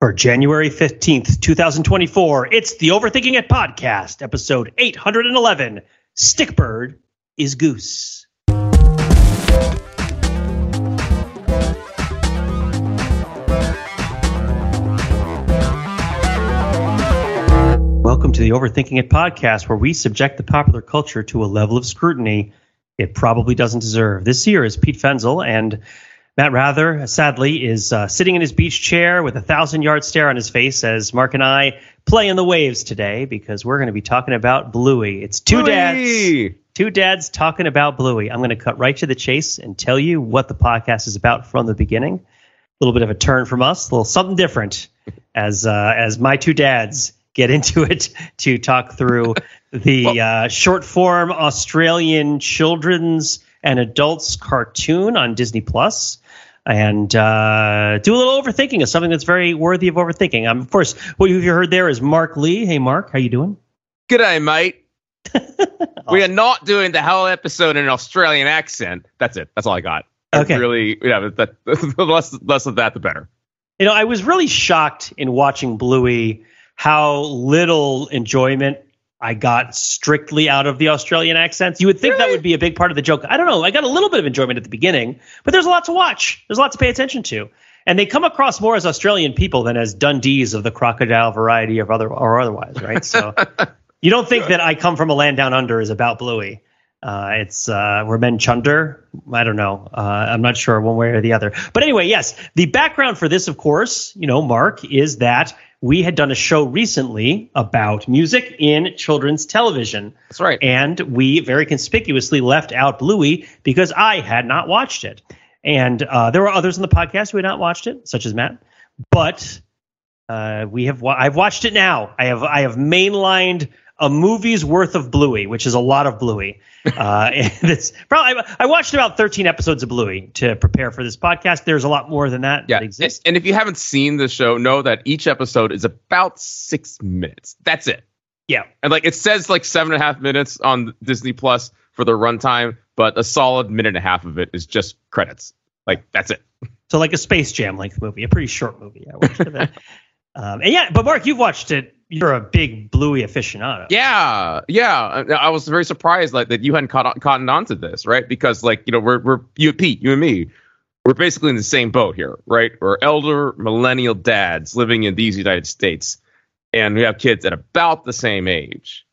For January 15th, 2024, it's the Overthinking It podcast, episode 811 Stickbird is Goose. Welcome to the Overthinking It podcast, where we subject the popular culture to a level of scrutiny it probably doesn't deserve. This year is Pete Fenzel, and Matt Rather, sadly, is uh, sitting in his beach chair with a thousand yard stare on his face as Mark and I play in the waves today because we're going to be talking about Bluey. It's two Bluey! dads, two dads talking about Bluey. I'm going to cut right to the chase and tell you what the podcast is about from the beginning. A little bit of a turn from us, a little something different as uh, as my two dads get into it to talk through the uh, short form Australian children's and adults cartoon on Disney Plus and uh, do a little overthinking of something that's very worthy of overthinking. Um, of course, what you've heard there is Mark Lee. Hey, Mark, how you doing? G'day, mate. We are not doing the whole episode in an Australian accent. That's it. That's all I got. Okay. Really, yeah. That, the less less of that, the better. You know, I was really shocked in watching Bluey how little enjoyment I got strictly out of the Australian accents. You would think that would be a big part of the joke. I don't know. I got a little bit of enjoyment at the beginning, but there's a lot to watch. There's a lot to pay attention to. And they come across more as Australian people than as Dundees of the crocodile variety of other or otherwise, right? So you don't think that I come from a land down under is about Bluey. Uh, it's uh, we're men chunder. I don't know. Uh, I'm not sure one way or the other. But anyway, yes, the background for this, of course, you know, Mark, is that we had done a show recently about music in children's television. That's right. And we very conspicuously left out Bluey because I had not watched it. And uh, there were others in the podcast who had not watched it, such as Matt. But uh, we have wa- I've watched it now. I have I have mainlined a movie's worth of Bluey, which is a lot of Bluey. Uh, it's probably I watched about 13 episodes of Bluey to prepare for this podcast. There's a lot more than that yeah. that exists. And if you haven't seen the show, know that each episode is about six minutes. That's it. Yeah. And like it says like seven and a half minutes on Disney Plus for the runtime, but a solid minute and a half of it is just credits. Like that's it. So like a Space Jam length movie, a pretty short movie. I watched it. um, and yeah, but Mark, you've watched it. You're a big Bluey aficionado. Yeah, yeah. I, I was very surprised like that you hadn't caught on, cottoned onto this, right? Because like you know we're we're you Pete, you and me, we're basically in the same boat here, right? We're elder millennial dads living in these United States, and we have kids at about the same age.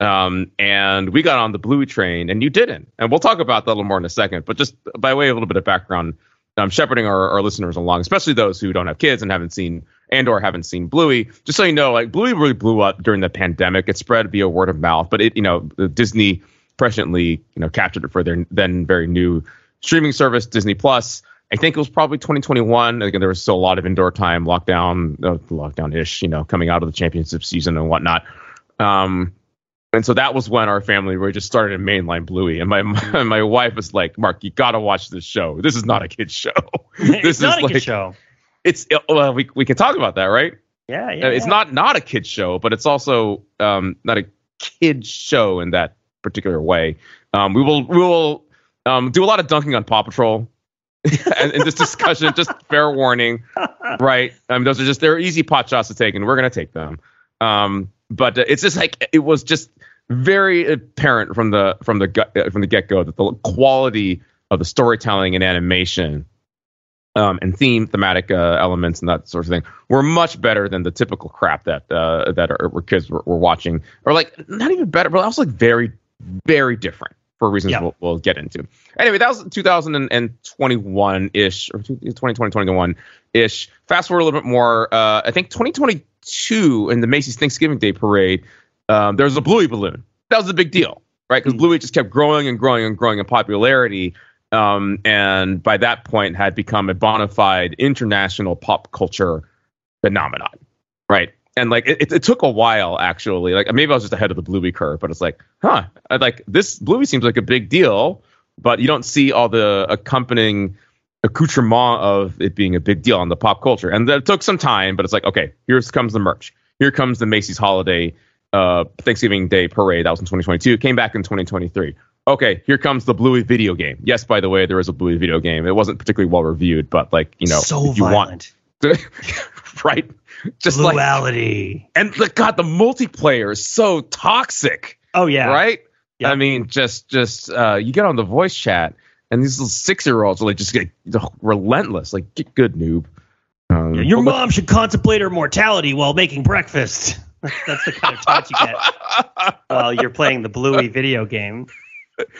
Um, and we got on the Bluey train, and you didn't. And we'll talk about that a little more in a second. But just by way of a little bit of background, I'm shepherding our, our listeners along, especially those who don't have kids and haven't seen and or haven't seen Bluey. Just so you know, like Bluey really blew up during the pandemic. It spread via word of mouth, but it, you know, Disney presciently, you know, captured it for their then very new streaming service, Disney Plus. I think it was probably 2021. Again, there was still a lot of indoor time, lockdown, uh, lockdown-ish, you know, coming out of the championship season and whatnot. Um, and so that was when our family really just started in mainline Bluey. And my my wife was like, "Mark, you gotta watch this show. This is not a kid's show. this not is like- show. It's well, we we can talk about that, right? Yeah, yeah. Uh, it's yeah. not not a kid's show, but it's also um, not a kid's show in that particular way. Um, we will we will um, do a lot of dunking on Paw Patrol in in this discussion. just fair warning, right? Um, those are just they're easy pot shots to take, and we're gonna take them. Um, but uh, it's just like it was just very apparent from the from the uh, from the get go that the quality of the storytelling and animation um, and theme thematic uh, elements and that sort of thing were much better than the typical crap that uh, that our, our kids were, were watching, or like not even better, but also like very very different for reasons Yeah. we'll, we'll get into. Anyway, that was 2021 ish or 2020 2021 ish. Fast forward a little bit more. Uh, I think 2022 in the Macy's Thanksgiving Day Parade, um, there was a Bluey balloon. That was a big deal, right? Because Mm. Bluey just kept growing and growing and growing in popularity um, and by that point had become a bona fide international pop culture phenomenon, right? And like it, it, took a while actually. Like maybe I was just ahead of the Bluey curve, but it's like, huh? Like this Bluey seems like a big deal, but you don't see all the accompanying accoutrement of it being a big deal on the pop culture. And that took some time, but it's like, okay, here comes the merch. Here comes the Macy's holiday uh, Thanksgiving Day parade. That was in 2022. It came back in 2023 okay, here comes the Bluey video game. Yes, by the way, there is a Bluey video game. It wasn't particularly well reviewed, but like you know, so you want, violent. right? just like Duality. and the God, the multiplayer is so toxic, oh yeah. right? Yeah. I mean, just just uh, you get on the voice chat, and these little six year olds are like just get relentless. Like, get good, noob. Um, Your mom should contemplate her mortality while making breakfast. That's the kind of talk you get while you're playing the Bluey video game.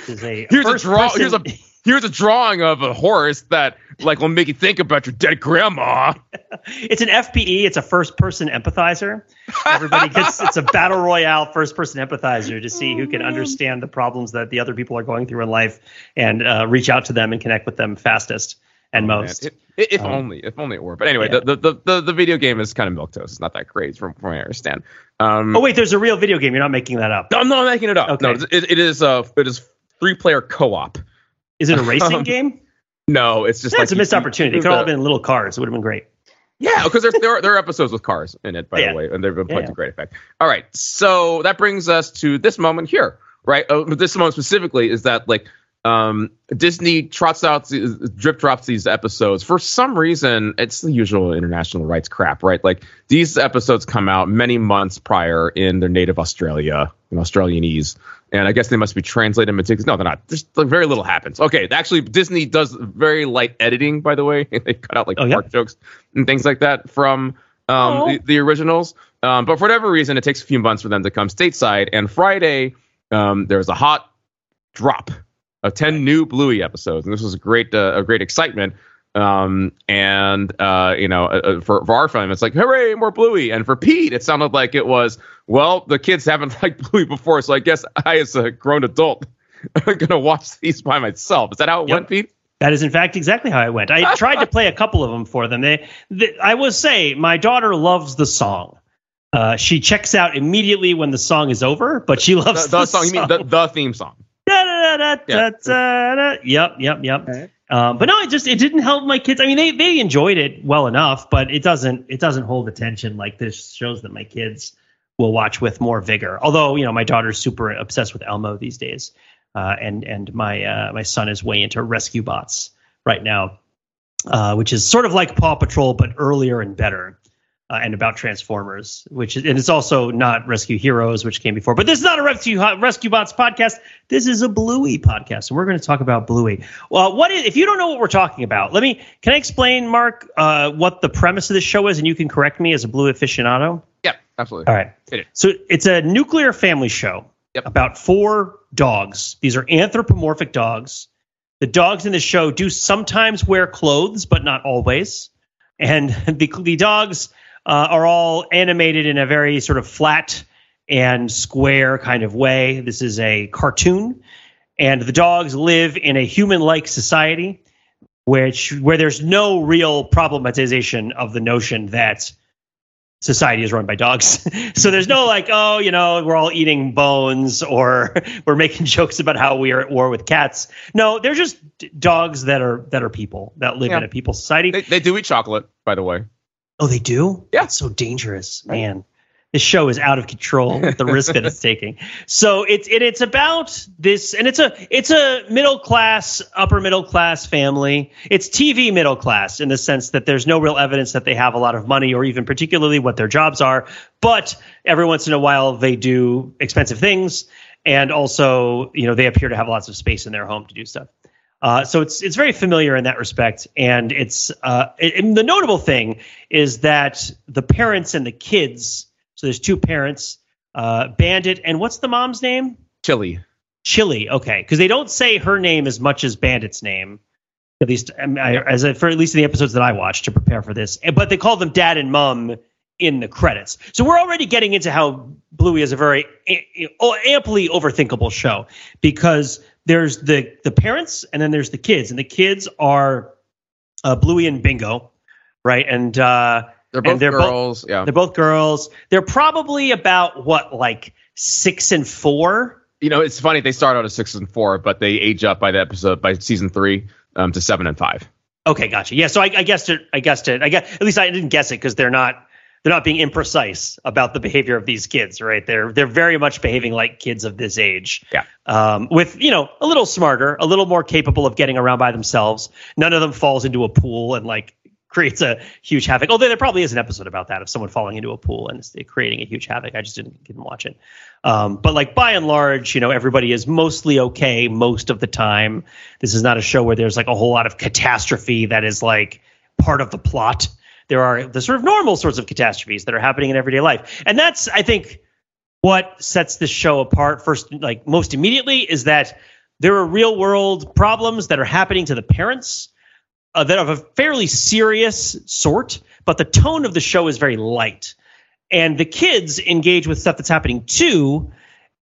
Is a Here's a draw- person- here's a- Here's a drawing of a horse that like will make you think about your dead grandma. It's an FPE. It's a first person empathizer. Everybody gets. It's a battle royale first person empathizer to see who can understand the problems that the other people are going through in life and uh, reach out to them and connect with them fastest and most. Man, it- if Um, only, if only it were. But anyway, yeah. the, the, the the video game is kind of milk toast. It's not that great, from, from what I understand. Um, oh wait, there's a real video game. You're not making that up. no, I'm not making it up. Okay. No, it, it is uh, it is three player co op. Is it a racing Um, game? No, it's just Yeah, like it's a missed you- opportunity. It could all have been little cars. It would have been great. Yeah, because there are there are episodes with cars in it, by Yeah. the way, and they've been put Yeah. to great effect. All right, so that brings us to this moment here, right? Uh, this moment specifically is that like um, Disney trots out, these- drip drops these episodes for some reason. It's the usual international rights crap, right? Like these episodes come out many months prior in their native Australia, in Australianese, and I guess they must be translated meticulously. No, they're not. There's like, very little happens. Okay, actually, Disney does very light editing, by the way. they cut out like Oh, yeah. fart jokes and things like that from um, Oh. the, the originals. Um, but for whatever reason, it takes a few months for them to come stateside. And Friday, um, there was a hot drop of 10 new Bluey episodes. And this was a great, uh, a great excitement. Um, and, uh, you know, uh, uh, for, for our film, it's like, hooray, more Bluey. And for Pete, it sounded like it was, well, the kids haven't liked Bluey before. So I guess I, as a grown adult, am going to watch these by myself. Is that how it Yep. went, Pete? That is, in fact, exactly how it went. I tried to play a couple of them for them. They, they I will say, my daughter loves the song. Uh, she checks out immediately when the song is over, but she The, loves the song, you mean the, the theme song? Da, da, da. Yep, yep, yep. Um, but no, it just it didn't help my kids. I mean, they they enjoyed it well enough, but it doesn't it doesn't hold attention like this shows that my kids will watch with more vigor. Although you know my daughter's super obsessed with Elmo these days, uh, and and my uh, my son is way into rescue bots right now, uh, which is sort of like Paw Patrol but earlier and better. Uh, and about Transformers, which is, and it's also not Rescue Heroes, which came before. But this is not a Rescue Rescue Bots podcast. This is a Bluey podcast, and we're going to talk about Bluey. Well, what is if you don't know what we're talking about? Let me can I explain, Mark, uh, what the premise of this show is, and you can correct me as a Blue aficionado. Yeah, absolutely. All right. It. So it's a nuclear family show Yep. about four dogs. These are anthropomorphic dogs. The dogs in the show do sometimes wear clothes, but not always. And the, the dogs uh, are all animated in a very sort of flat and square kind of way. This is a cartoon, and the dogs live in a human-like society, which where there's no real problematization of the notion that society is run by dogs. so there's no like, oh, you know, we're all eating bones or we're making jokes about how we are at war with cats. No, they're just d- dogs that are that are people that live Yeah. in a people society. They, they do eat chocolate, by the way. Oh, they do? Yeah. That's so dangerous, man. This show is out of control. with The risk that it's taking. So it's it, it's about this, and it's a it's a middle class, upper middle class family. It's TV middle class in the sense that there's no real evidence that they have a lot of money or even particularly what their jobs are. But every once in a while, they do expensive things, and also you know they appear to have lots of space in their home to do stuff. Uh, so it's it's very familiar in that respect, and it's uh, and the notable thing is that the parents and the kids. So there's two parents, uh, Bandit, and what's the mom's name? Chili. Chili. Okay, because they don't say her name as much as Bandit's name. At least, um, I, as a, for at least in the episodes that I watched to prepare for this, but they call them Dad and Mom in the credits. So we're already getting into how Bluey is a very a- amply overthinkable show because there's the the parents and then there's the kids, and the kids are uh, Bluey and Bingo, right? And uh, They're both they're both- girls. yeah. they're both girls. They're probably about what, like six and four. You know, it's funny. They start out at six and four, but they age up by the episode by season three um, to seven and five. Okay, gotcha. Yeah, so I, I guessed it. I guessed it. I guess at least I didn't guess it because they're not they're not being imprecise about the behavior of these kids, right? They're they're very much behaving like kids of this age. Yeah. Um, with you know a little smarter, a little more capable of getting around by themselves. None of them falls into a pool and like creates a huge havoc. Although there probably is an episode about that of someone falling into a pool and creating a huge havoc. I just didn't didn't watch it. Um, but like by and large, you know, everybody is mostly okay most of the time. This is not a show where there's like a whole lot of catastrophe that is like part of the plot. There are the sort of normal sorts of catastrophes that are happening in everyday life, and that's I think what sets this show apart. First, like most immediately, is that there are real world problems that are happening to the parents uh, that of a fairly serious sort, but the tone of the show is very light. And the kids engage with stuff that's happening too.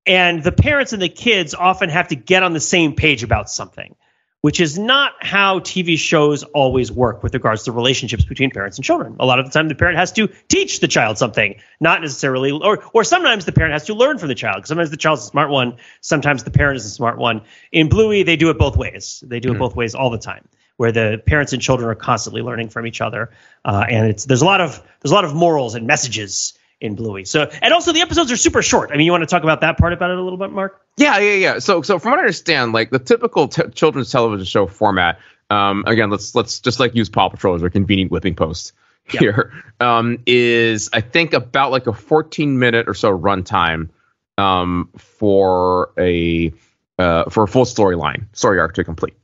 And the parents and the kids often have to get on the same page about something, which is not how TV shows always work with regards to relationships between parents and children. A lot of the time, the parent has to teach the child something, not necessarily, or or sometimes the parent has to learn from the child. Sometimes the child's a smart one, sometimes the parent is a smart one. In Bluey, they do it both ways. They do it mm-hmm. both ways all the time where the parents and children are constantly learning from each other. Uh, and it's there's a lot of there's a lot of morals and messages in Bluey. So and also the episodes are super short. I mean, you want to talk about that part about it a little bit, Mark? Yeah, yeah, yeah. So so from what I understand, like the typical t- children's television show format. Um, again, let's let's just like use Paw Patrol as a convenient whipping post here. Um, is I think about like a 14 minute or so runtime um, for a uh, for a full storyline, story arc to complete.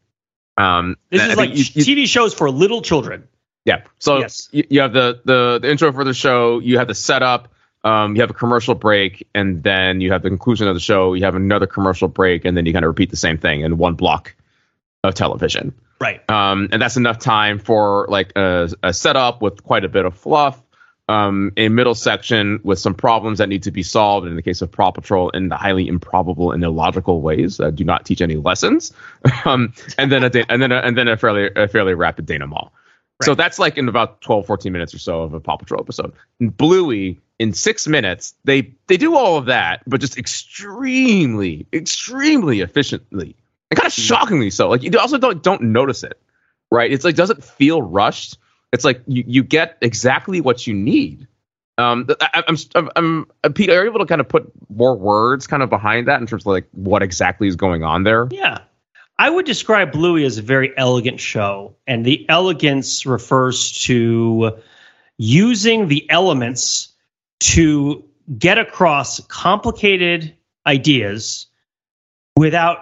Um, this is I like you, you, TV shows for little children. Yeah. So yes. you, you have the, the the intro for the show. You have the setup. Um, you have a commercial break, and then you have the conclusion of the show. You have another commercial break, and then you kind of repeat the same thing in one block of television. Right. Um, and that's enough time for like a, a setup with quite a bit of fluff, um, a middle section with some problems that need to be solved in the case of Paw Patrol in the highly improbable and illogical ways that do not teach any lessons, um, and then a and then a, and then a fairly a fairly rapid denouement. Right. So that's like in about 12, 14 minutes or so of a Paw Patrol episode. In Bluey, in six minutes, they they do all of that, but just extremely, extremely efficiently and kind of hmm. shockingly so. Like you also don't don't notice it, right? It's like doesn't feel rushed it's like you, you get exactly what you need. Um, I, I'm, I'm, I'm, uh, Pete, are you able to kind of put more words kind of behind that in terms of like what exactly is going on there? Yeah. I would describe Bluey as a very elegant show, and the elegance refers to using the elements to get across complicated ideas without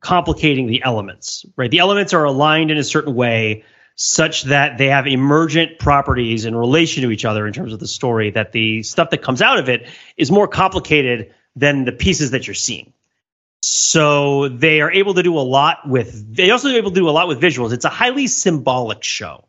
complicating the elements, right? The elements are aligned in a certain way such that they have emergent properties in relation to each other in terms of the story, that the stuff that comes out of it is more complicated than the pieces that you're seeing. So they are able to do a lot with, they also able to do a lot with visuals. It's a highly symbolic show.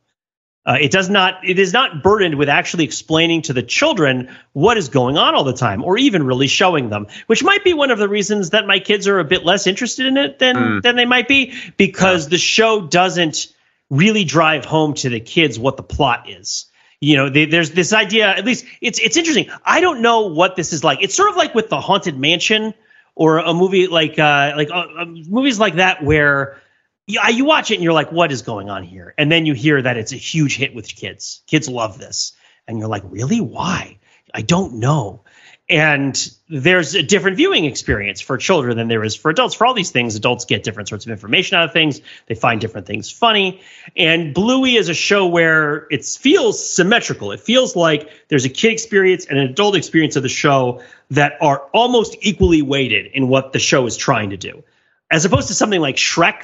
Uh, it does not, it is not burdened with actually explaining to the children what is going on all the time, or even really showing them, which might be one of the reasons that my kids are a bit less interested in it than mm. than they might be, because yeah. the show doesn't really drive home to the kids what the plot is. You know, they, there's this idea. At least it's it's interesting. I don't know what this is like. It's sort of like with the Haunted Mansion or a movie like uh, like uh, uh, movies like that where you, you watch it and you're like, what is going on here? And then you hear that it's a huge hit with kids. Kids love this, and you're like, really? Why? I don't know and there's a different viewing experience for children than there is for adults. For all these things, adults get different sorts of information out of things. They find different things funny. And Bluey is a show where it feels symmetrical. It feels like there's a kid experience and an adult experience of the show that are almost equally weighted in what the show is trying to do, as opposed to something like Shrek,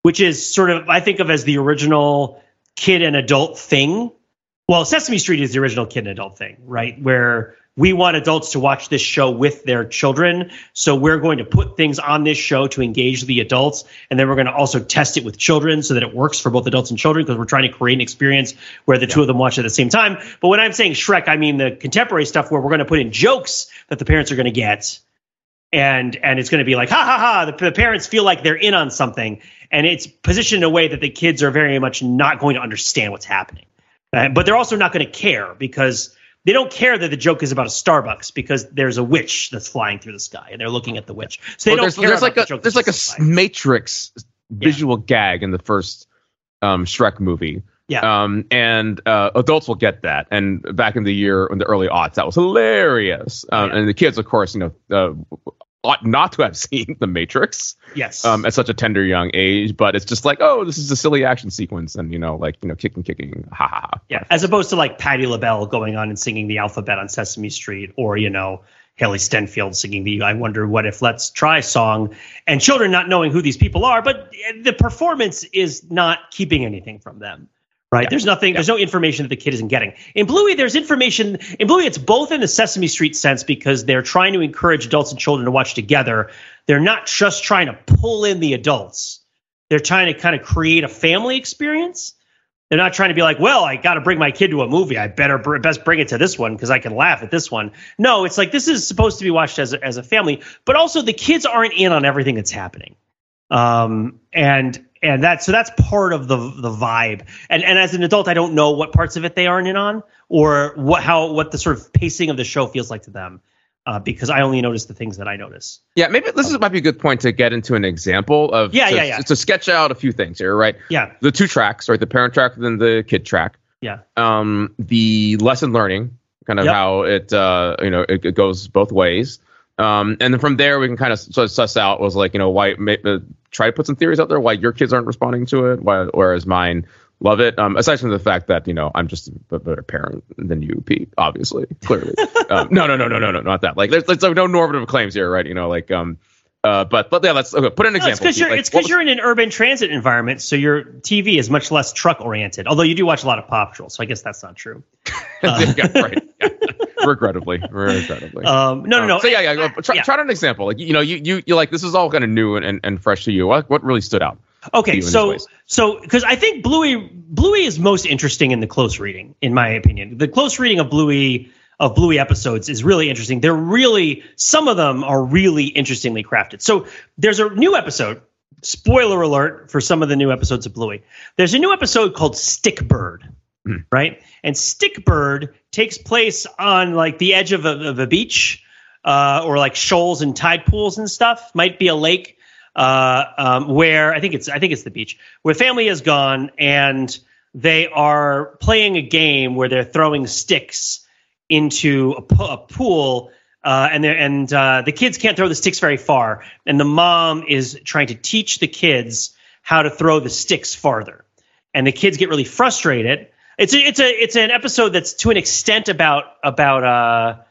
which is sort of I think of as the original kid and adult thing. Well, Sesame Street is the original kid and adult thing, right? Where we want adults to watch this show with their children. So we're going to put things on this show to engage the adults. And then we're going to also test it with children so that it works for both adults and children because we're trying to create an experience where the yeah. two of them watch at the same time. But when I'm saying Shrek, I mean the contemporary stuff where we're going to put in jokes that the parents are going to get. And and it's going to be like ha ha ha. The, the parents feel like they're in on something, and it's positioned in a way that the kids are very much not going to understand what's happening. Uh, but they're also not going to care because they don't care that the joke is about a Starbucks because there's a witch that's flying through the sky and they're looking at the witch. So they well, don't there's, care. There's like a there's like a Matrix visual yeah. gag in the first um, Shrek movie. Yeah. Um, and uh, adults will get that. And back in the year in the early aughts, that was hilarious. Um, yeah. And the kids, of course, you know, uh, ought not to have seen The Matrix Yes. um, at such a tender young age, but it's just like, oh, this is a silly action sequence, and you know, like you know, kicking, kicking, ha ha. ha. yeah. As opposed to like Patti LaBelle going on and singing the alphabet on Sesame Street, or you know. Haley Stenfield singing the "I Wonder What If Let's Try" song, and children not knowing who these people are, but the performance is not keeping anything from them. Right? Yeah. There's nothing. There's no information that the kid isn't getting. In Bluey, there's information. In Bluey, it's both in the Sesame Street sense because they're trying to encourage adults and children to watch together. They're not just trying to pull in the adults. They're trying to kind of create a family experience. They're not trying to be like, well, I got to bring my kid to a movie. I better br- best bring it to this one because I can laugh at this one. No, it's like this is supposed to be watched as a, as a family, but also the kids aren't in on everything that's happening. Um, and and that so that's part of the the vibe. And and as an adult, I don't know what parts of it they aren't in on or what how what the sort of pacing of the show feels like to them. Uh, because I only notice the things that I notice. Yeah, maybe this is, might be a good point to get into an example of Yeah, to, yeah, yeah. to sketch out a few things here, right? Yeah, The two tracks, right? The parent track and then the kid track. yeah, Um, the lesson learning, kind of Yep. how it uh, you know it, it goes both ways. Um, and then from there we can kind of sort of suss out was like you know why ma- uh, try to put some theories out there why your kids aren't responding to it, why whereas mine love it. Um, aside from the fact that you know I'm just a better parent than you, Pete, obviously, clearly. um, no, no, no, no, no, no, not that. Like there's, there's no normative claims here, right? You know, like um, uh, but but yeah, let's okay, put an No, it's example. because you're Like, it's was- you're in an urban transit environment, so your TV is much less truck oriented. Although you do watch a lot of Paw Patrol, so I guess that's not true. yeah, right. Yeah. regrettably, regrettably. Um, no, no, Um, no. So yeah, yeah. Try, Yeah. try an example. Like you know, you you you like this is all kind of new and, and, and fresh to you. What what really stood out? Okay, so so because I think Bluey Bluey is most interesting in the close reading, in my opinion. The close reading of Bluey of Bluey episodes is really interesting. They're really some of them are really interestingly crafted. So there's a new episode. Spoiler alert for some of the new episodes of Bluey. There's a new episode called Stickbird, Hmm. right? And Stickbird takes place on like the edge of a, of a beach, uh, or like shoals and tide pools and stuff. Might be a lake uh, um, where I think it's I think it's the beach where family has gone and they are playing a game where they're throwing sticks into a, po- a pool. Uh, and and uh, the kids can't throw the sticks very far, and the mom is trying to teach the kids how to throw the sticks farther, and the kids get really frustrated. It's a, it's a it's an episode that's to an extent about about uh,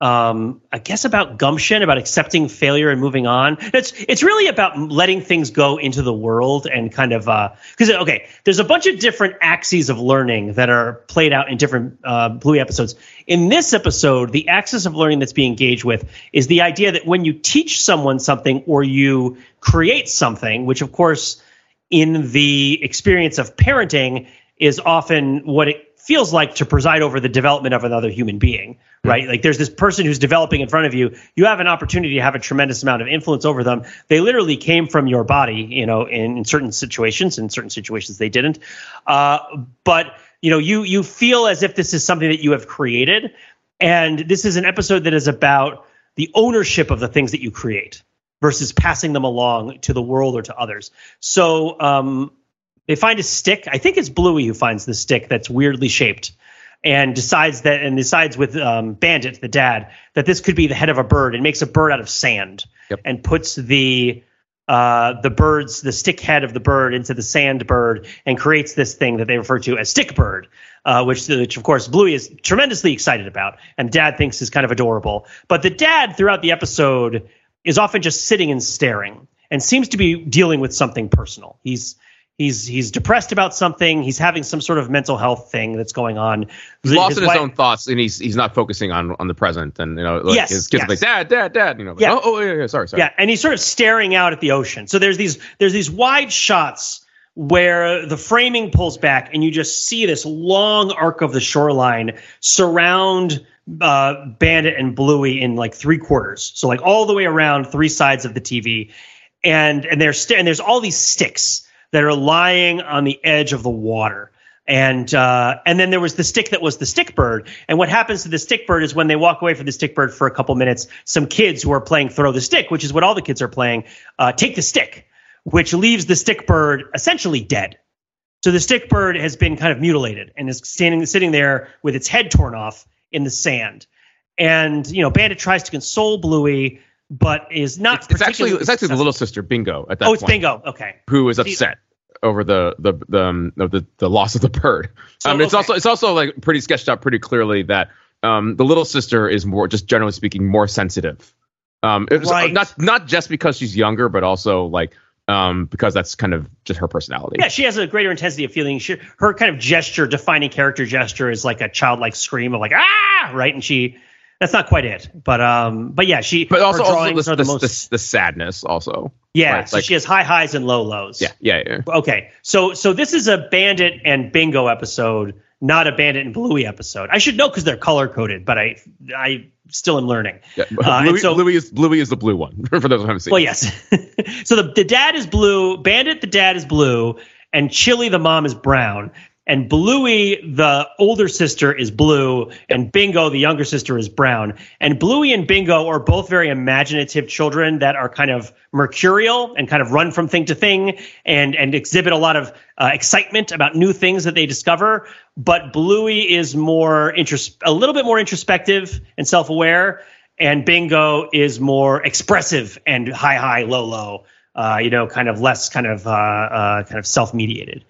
um, I guess about gumption, about accepting failure and moving on. It's it's really about letting things go into the world and kind of because okay, there's a bunch of different axes of learning that are played out in different uh, Bluey episodes. In this episode, the axis of learning that's being engaged with is the idea that when you teach someone something or you create something, which of course in the experience of parenting is often what it feels like to preside over the development of another human being, right? Like there's this person who's developing in front of you. You have an opportunity to have a tremendous amount of influence over them. They literally came from your body, you know, in, in certain situations. In certain situations, they didn't. Uh, but you know, you you feel as if this is something that you have created, and this is an episode that is about the ownership of the things that you create versus passing them along to the world or to others. So um, they find a stick. I think it's Bluey who finds the stick that's weirdly shaped and decides that and decides with um, Bandit, the dad, that this could be the head of a bird and makes a bird out of sand Yep. and puts the uh, the bird's the stick head of the bird into the sand bird and creates this thing that they refer to as stick bird, uh, which which of course Bluey is tremendously excited about and Dad thinks is kind of adorable. But the dad throughout the episode is often just sitting and staring and seems to be dealing with something personal. He's he's he's depressed about something. He's having some sort of mental health thing that's going on. He's lost in his wife- own thoughts, and he's he's not focusing on on the present. And you know, like Yes, his kids are yes. like, Dad, Dad, Dad. You know, like, Yeah. oh, oh, yeah, yeah, sorry, sorry. Yeah, and he's sort of staring out at the ocean. So there's these there's these wide shots where the framing pulls back and you just see this long arc of the shoreline surround uh, Bandit and Bluey in like three quarters. So like all the way around three sides of the TV, and and there's st- and there's all these sticks that are lying on the edge of the water. And uh, and then there was the stick that was the stick bird. And what happens to the stick bird is when they walk away from the stick bird for a couple minutes, some kids who are playing throw the stick, which is what all the kids are playing, uh, take the stick, which leaves the stick bird essentially dead. So the stick bird has been kind of mutilated and is standing sitting there with its head torn off in the sand. And you know, Bandit tries to console Bluey, but is not. It's, it's actually it's actually the little sister Bingo at that point. Oh, it's point, Bingo. Okay. who is upset over the the the um, the, the loss of the bird. So, um, it's okay. also it's also like pretty sketched out pretty clearly that um, the little sister is more just generally speaking more sensitive. Um, it's Right. not not just because she's younger, but also like um, because that's kind of just her personality. Yeah, she has a greater intensity of feeling. She, her kind of gesture, defining character gesture, is like a childlike scream of like ah, right, and she. That's not quite it, but um, but yeah, she. But also, also the, the the, most. the, sadness also. yeah, right, so like- she has high highs and low lows. Yeah, yeah, yeah. Okay, so so this is a Bandit and Bingo episode, not a Bandit and Bluey episode. I should know because they're color coded, but I I still am learning. yeah. Uh, Bluey, so- Bluey is Bluey is the blue one for those who haven't seen. Well, yes. so the, the dad is blue, Bandit, the dad is blue, and Chili, the mom, is brown. And Bluey, the older sister, is blue, and Bingo, the younger sister, is brown. And Bluey and Bingo are both very imaginative children that are kind of mercurial and kind of run from thing to thing and, and exhibit a lot of uh, excitement about new things that they discover. But Bluey is more intros- a little bit more introspective and self aware and bingo is more expressive and high high low low uh, you know kind of less kind of uh, uh, kind of self mediated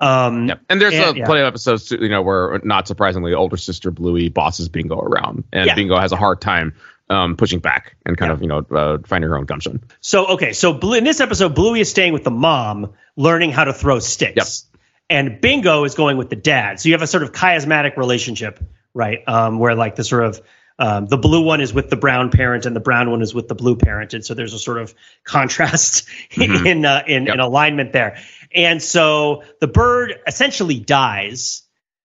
um Yep. And there's Yeah, a, yeah. plenty of episodes, you know, where not surprisingly, older sister Bluey bosses Bingo around, and Yeah. Bingo has a hard time um, pushing back and kind Yeah. of, you know, uh, finding her own gumption. so okay so Blue, in this episode bluey is staying with the mom learning how to throw sticks and bingo is going with the dad so you have a sort of chiasmatic relationship right um, where like the sort of um, the blue one is with the brown parent and the brown one is with the blue parent and so there's a sort of contrast Mhm. in uh, in, Yep. in alignment there and so the bird essentially dies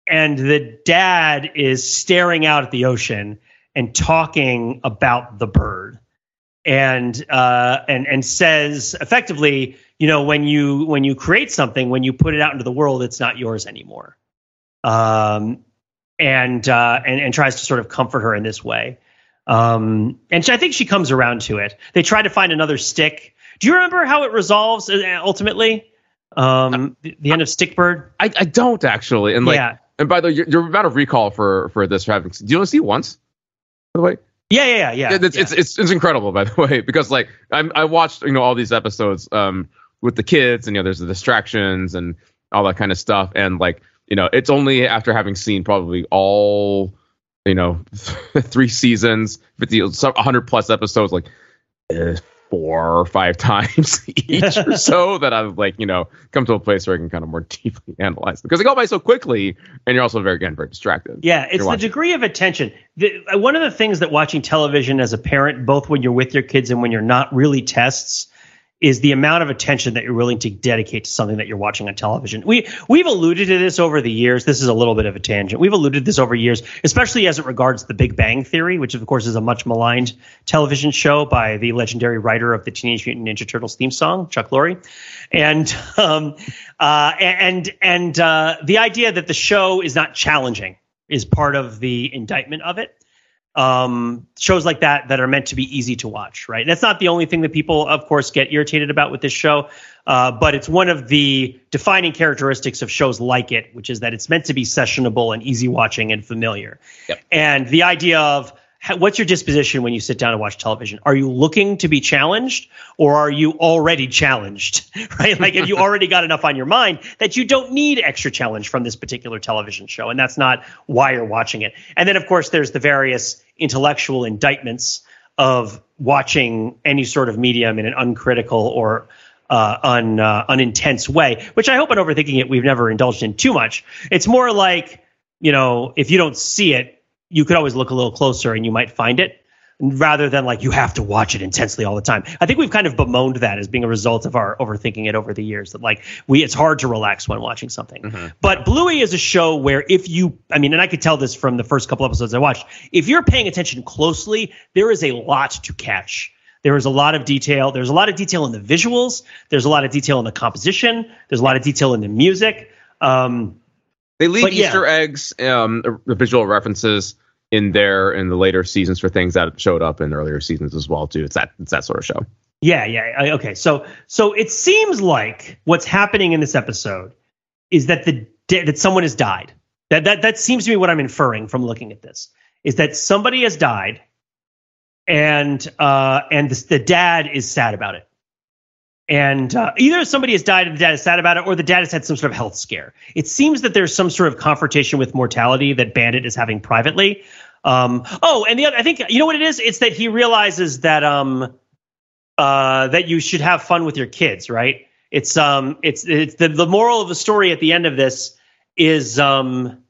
and the dad is staring out at the ocean and talking about the bird and uh, and and says effectively you know when you when you create something when you put it out into the world it's not yours anymore um, and uh, and and tries to sort of comfort her in this way um, and I think she comes around to it they try to find another stick do you remember how it resolves uh, ultimately um, the, the end of Stickbird I, I don't actually. And like, yeah and by the way, your, your amount of recall for for this having, do you only see it once? By the way, yeah yeah yeah yeah, it's, yeah. it's it's it's incredible. By the way, because like I'm I watched you know all these episodes um with the kids, and you know there's the distractions and all that kind of stuff, and like you know it's only after having seen probably all you know three seasons, 50, some 100 plus episodes, like uh, four or five times each or so that I've like you know come to a place where I can kind of more deeply analyze because they go by so quickly, and you're also very again very distracted. Yeah, it's the degree of attention. The, uh, one of the things that watching television as a parent, both when you're with your kids and when you're not, really tests is the amount of attention that you're willing to dedicate to something that you're watching on television. We we've alluded to this over the years. This is a little bit of a tangent. We've alluded to this over years, especially as it regards the Big Bang Theory, which of course is a much maligned television show by the legendary writer of the Teenage Mutant Ninja Turtles theme song, Chuck Lorre, and um, uh, and and uh, the idea that the show is not challenging is part of the indictment of it um, shows like that that are meant to be easy to watch, right? That's not the only thing that people, of course, get irritated about with this show, uh, but it's one of the defining characteristics of shows like it, which is that it's meant to be sessionable and easy watching and familiar. Yep. And the idea of what's your disposition when you sit down and watch television? Are you looking to be challenged or are you already challenged? Right? Like, have you already got enough on your mind that you don't need extra challenge from this particular television show? And that's not why you're watching it. And then, of course, there's the various intellectual indictments of watching any sort of medium in an uncritical or uh, un, uh, unintense way, which I hope in overthinking it, we've never indulged in too much. It's more like, you know, if you don't see it, you could always look a little closer and you might find it rather than like you have to watch it intensely all the time. I think we've kind of bemoaned that as being a result of our overthinking it over the years that like we it's hard to relax when watching something. Mhm. But Bluey is a show where if you I mean and I could tell this from the first couple episodes I watched, if you're paying attention closely, there is a lot to catch. There is a lot of detail. There's a lot of detail in the visuals. There's a lot of detail in the composition. There's a lot of detail in the music. Um, They leave But yeah. Easter eggs, um, the visual references in there in the later seasons for things that showed up in earlier seasons as well too. It's that it's that sort of show. Yeah, yeah. Okay. So so it seems like what's happening in this episode is that the that someone has died. That that that seems to be what I'm inferring from looking at this. Is that somebody has died and uh, and the, the dad is sad about it. And uh, either somebody has died and the dad is sad about it, or the dad has had some sort of health scare. It seems that there's some sort of confrontation with mortality that Bandit is having privately. Um, oh, and the other, I think you know what it is. It's that he realizes that um, uh, that you should have fun with your kids, right? It's um, it's it's the the moral of the story at the end of this is um,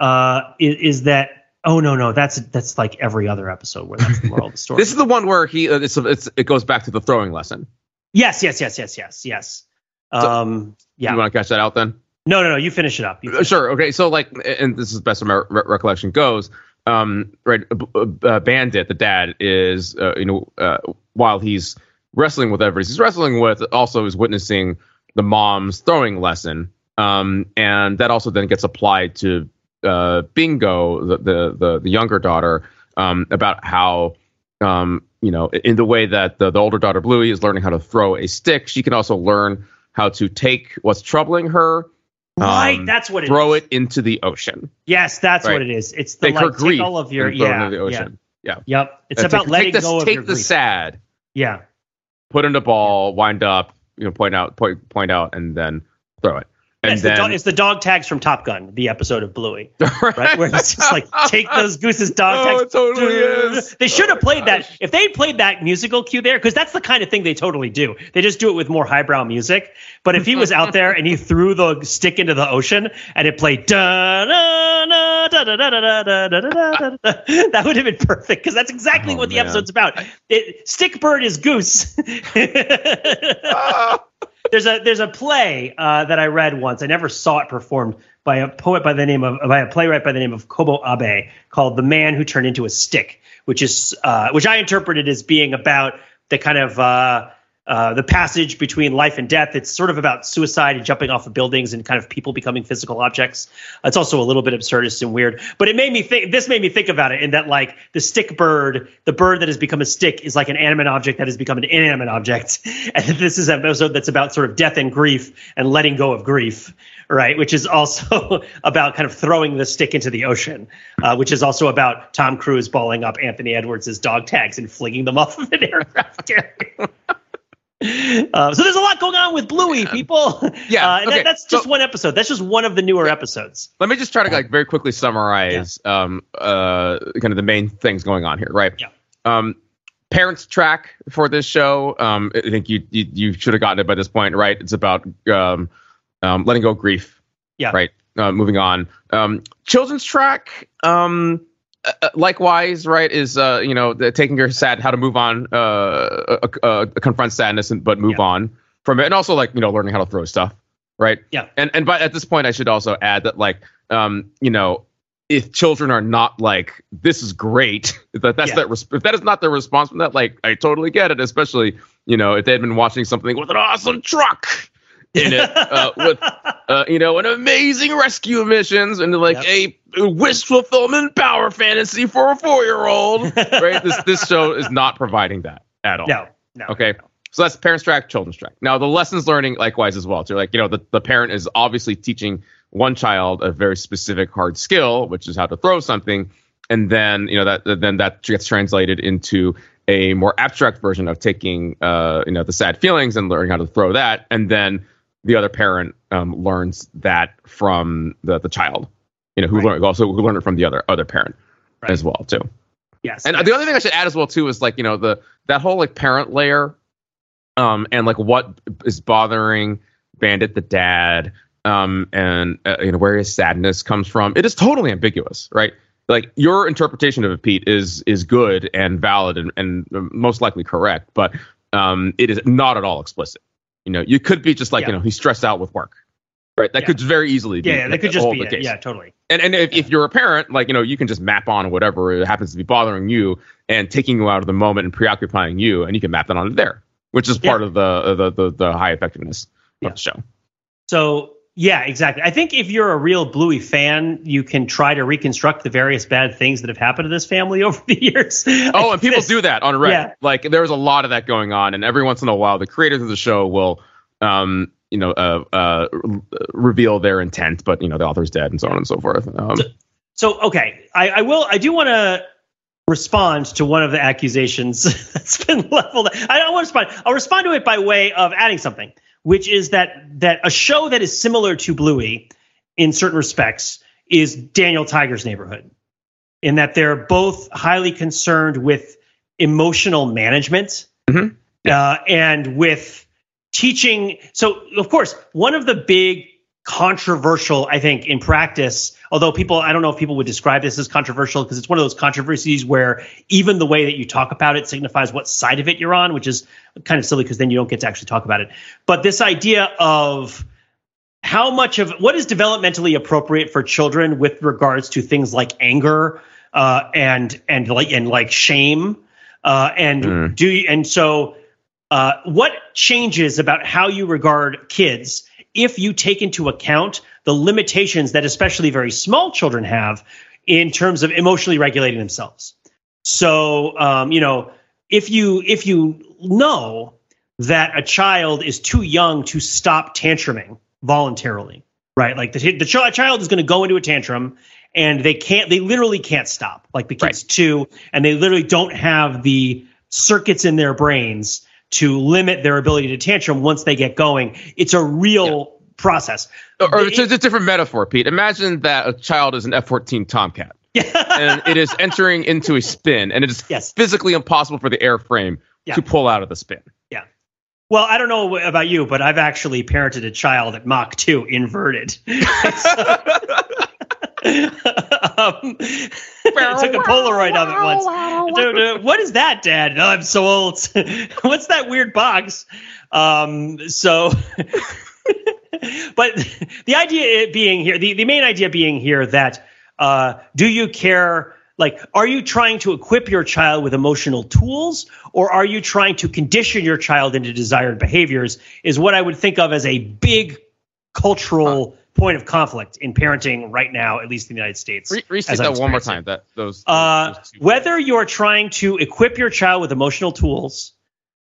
uh, is, is that oh no no that's that's like every other episode where that's the moral of the story. This is the one where he uh, it's, it's it goes back to the throwing lesson. Yes, yes, yes, yes, yes, yes. Um, yeah. You want to catch that out then? no, no, no. You finish it up. Uh, finish Sure. Okay. So like, and this is best of my re- recollection goes. Um, right. Uh, uh, Bandit, the dad, is uh, you know uh, while he's wrestling with whatever he's wrestling with, also is witnessing the mom's throwing lesson. Um, and that also then gets applied to uh, Bingo, the the the, the younger daughter, um, about how um, you know in the way that the, the older daughter Bluey is learning how to throw a stick, she can also learn how to take what's troubling her Right, um, that's what it throw is. it into the ocean. Yes, that's Right. what it is. It's the Take like take all of your and throw it yeah, into the yeah. ocean. Yeah. Yep. It's Uh, about take, letting take the, go of take your the grief. sad, Yeah. put in the ball, wind up, you know, point out, point, point out, and then throw it. And it's, the then dog, it's the dog tags from Top Gun, the episode of Bluey, right? Where it's just like take those gooses dog tags. Oh, it totally is. They should have Oh, played that if they played that musical cue there, because that's the kind of thing they totally do. They just do it with more highbrow music. But if he was out there and he threw the stick into the ocean and it played da da da da da da da da da da da, da, that would have been perfect because that's exactly Oh, what the man. episode's about. It, stick bird is goose. Ah. There's a there's a play uh, that I read once. I never saw it performed by a poet by the name of by a playwright by the name of Kobo Abe called "The Man Who Turned into a Stick," which is uh, which I interpreted as being about the kind of uh, uh, the passage between life and death. It's sort of about suicide and jumping off of buildings and kind of people becoming physical objects. It's also a little bit absurdist and weird, but it made me think. This made me think about it in that like the stick bird, the bird that has become a stick, is like an animate object that has become an inanimate object, and this is an episode that's about sort of death and grief and letting go of grief. Right, which is also about kind of throwing the stick into the ocean, uh, which is also about Tom Cruise balling up Anthony Edwards' dog tags and flinging them off of an aircraft carrier. Uh, so there's a lot going on with Bluey, people. Yeah, uh, and okay, that, that's just so- one episode. That's just one of the newer episodes. Let me just try to like very quickly summarize um uh kind of the main things going on here, right? Yeah. Um parents track for this show. Um I think you you, you should have gotten it by this point, right? It's about um um letting go of grief. Yeah. Right. Uh, moving on. Um children's track um uh, uh, likewise right is uh you know the, taking your sad how to move on uh, uh, uh confront sadness and but move Yeah. on from it and also like you know learning how to throw stuff right Yeah. and and but at this point i should also add that like um you know if children are not like this is great that that's Yeah. that res- if that is not their response from that like i totally get it especially you know if they had been watching something with an awesome truck in it uh, with uh, you know an amazing rescue missions and like a wish fulfillment power fantasy for a four year old right this this show is not providing that at all no, no. Okay. So that's parents track, children's track. Now the lessons learning likewise as well. So like, you know, the, the parent is obviously teaching one child a very specific hard skill, which is how to throw something. And then, you know, that then that gets translated into a more abstract version of taking uh, you know, the sad feelings and learning how to throw that. And then the other parent um, learns that from the, the child, you know, who Right. learned also who learned it from the other other parent Right. as well, too. Yes. And the other thing I should add as well too is like you know the that whole like parent layer, um, and like what is bothering Bandit the dad, um, and uh, you know where his sadness comes from. It is totally ambiguous, right? Like your interpretation of it, Pete, is is good and valid and, and most likely correct, but um, it is not at all explicit. You know, you could be just like Yeah. you know he's stressed out with work, right? That Yeah. could very easily be yeah, yeah, that could just be the it. case. Yeah, totally. And and if, if you're a parent, like you know, you can just map on whatever it happens to be bothering you and taking you out of the moment and preoccupying you, and you can map that onto there, which is part of the, the the the high effectiveness of the show. So yeah, exactly. I think if you're a real Bluey fan, you can try to reconstruct the various bad things that have happened to this family over the years. Oh, and people do that on Reddit. Yeah. Like there's a lot of that going on, and every once in a while, the creators of the show will, um, you know, uh, uh, re- reveal their intent, but you know, the author's dead, and so on and so forth. Um, So okay, I, I will. I do want to respond to one of the accusations that's been leveled. I don't want to respond. I'll respond to it by way of adding something, which is that that a show that is similar to Bluey in certain respects is Daniel Tiger's Neighborhood, in that they're both highly concerned with emotional management Mhm. uh, and with teaching. So, of course, one of the big controversial, I think, in practice, although people, I don't know if people would describe this as controversial because it's one of those controversies where even the way that you talk about it signifies what side of it you're on, which is kind of silly because then you don't get to actually talk about it. But this idea of how much of what is developmentally appropriate for children with regards to things like anger uh, and and like and like shame uh, and Mm. do you, and so uh, what changes about how you regard kids if you take into account the limitations that especially very small children have in terms of emotionally regulating themselves. So um, you know if you if you know that a child is too young to stop tantruming voluntarily right? Like the, the ch- child is going to go into a tantrum and they can't they literally can't stop like the kids too and they literally don't have the circuits in their brains to limit their ability to tantrum once they get going it's a real process Or, it's, it's a different metaphor, Pete. Imagine that a child is an F-14 Tomcat, and it is entering into a spin, and it is Yes. physically impossible for the airframe Yeah. to pull out of the spin. Yeah. Well i don't know about you but i've actually parented a child at mach 2 inverted um, I took a Polaroid of it once. Uh, what is that, Dad? Oh, I'm so old. What's that weird box? Um, so, but the idea being here, the, the main idea being here that uh, do you care? Like, are you trying to equip your child with emotional tools, or are you trying to condition your child into desired behaviors? Is what I would think of as a big cultural point of conflict in parenting right now, at least in the United States. Re- restate that one more time. That those. Uh, those whether you're trying to equip your child with emotional tools,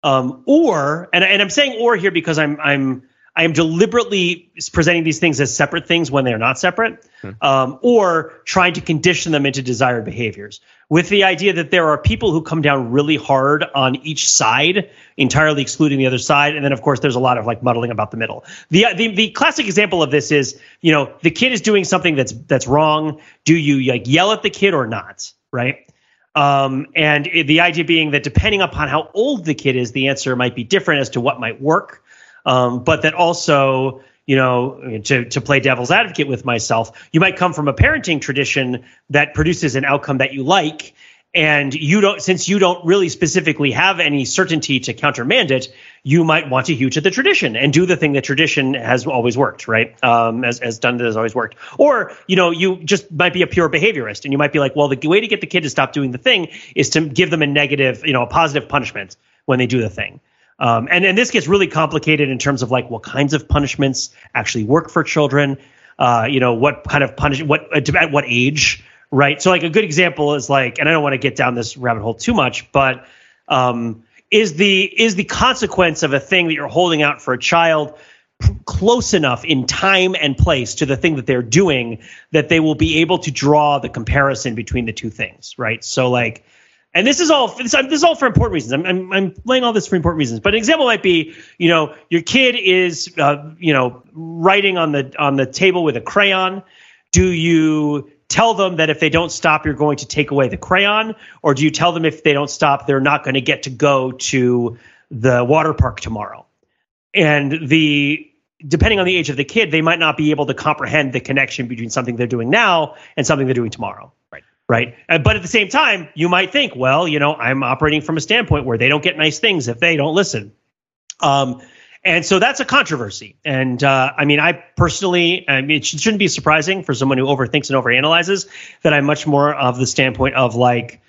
um, or and, and I'm saying or here because I'm I'm I am deliberately presenting these things as separate things when they are not separate, um, or trying to condition them into desired behaviors with the idea that there are people who come down really hard on each side, entirely excluding the other side, and then of course there's a lot of like muddling about the middle. The the, the classic example of this is you know the kid is doing something that's that's wrong. Do you like yell at the kid or not? Right. Um, and the idea being that depending upon how old the kid is, the answer might be different as to what might work. Um, but that also, you know, to, to play devil's advocate with myself, you might come from a parenting tradition that produces an outcome that you like. And you don't, since you don't really specifically have any certainty to countermand it, you might want to hew to the tradition and do the thing that tradition has always worked, right? Um, as, as done that has always worked. Or, you know, you just might be a pure behaviorist and you might be like, well, the way to get the kid to stop doing the thing is to give them a negative, you know, a positive punishment when they do the thing. Um, and and this gets really complicated in terms of like what kinds of punishments actually work for children. Uh, you know, what kind of punish what at what age, right? So like a good example is like, and I don't want to get down this rabbit hole too much, but um, is the is the consequence of a thing that you're holding out for a child p- close enough in time and place to the thing that they're doing that they will be able to draw the comparison between the two things, right? So like and this is all this, is all for important reasons. I'm, I'm I'm laying all this for important reasons. But an example might be, you know, your kid is, uh, you know, writing on the on the table with a crayon. Do you tell them that if they don't stop, you're going to take away the crayon, or do you tell them if they don't stop, they're not going to get to go to the water park tomorrow? And the depending on the age of the kid, they might not be able to comprehend the connection between something they're doing now and something they're doing tomorrow. Right. Uh, But at the same time, you might think, well, you know, I'm operating from a standpoint where they don't get nice things if they don't listen. Um, and so that's a controversy. And uh, I mean, I personally, I mean, it shouldn't be surprising for someone who overthinks and overanalyzes that I'm much more of the standpoint of like,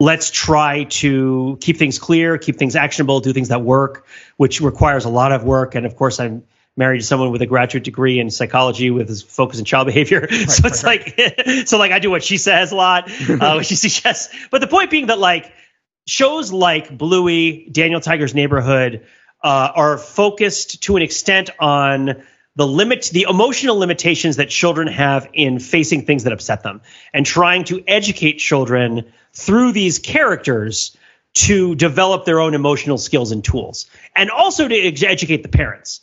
let's try to keep things clear, keep things actionable, do things that work, which requires a lot of work. And of course, I'm married to someone with a graduate degree in psychology with his focus in child behavior. so it's like, so like I do what she says a lot, uh, what she suggests. But the point being that like shows like Bluey, Daniel Tiger's Neighborhood uh, are focused to an extent on the limit the emotional limitations that children have in facing things that upset them and trying to educate children through these characters to develop their own emotional skills and tools and also to ed- educate the parents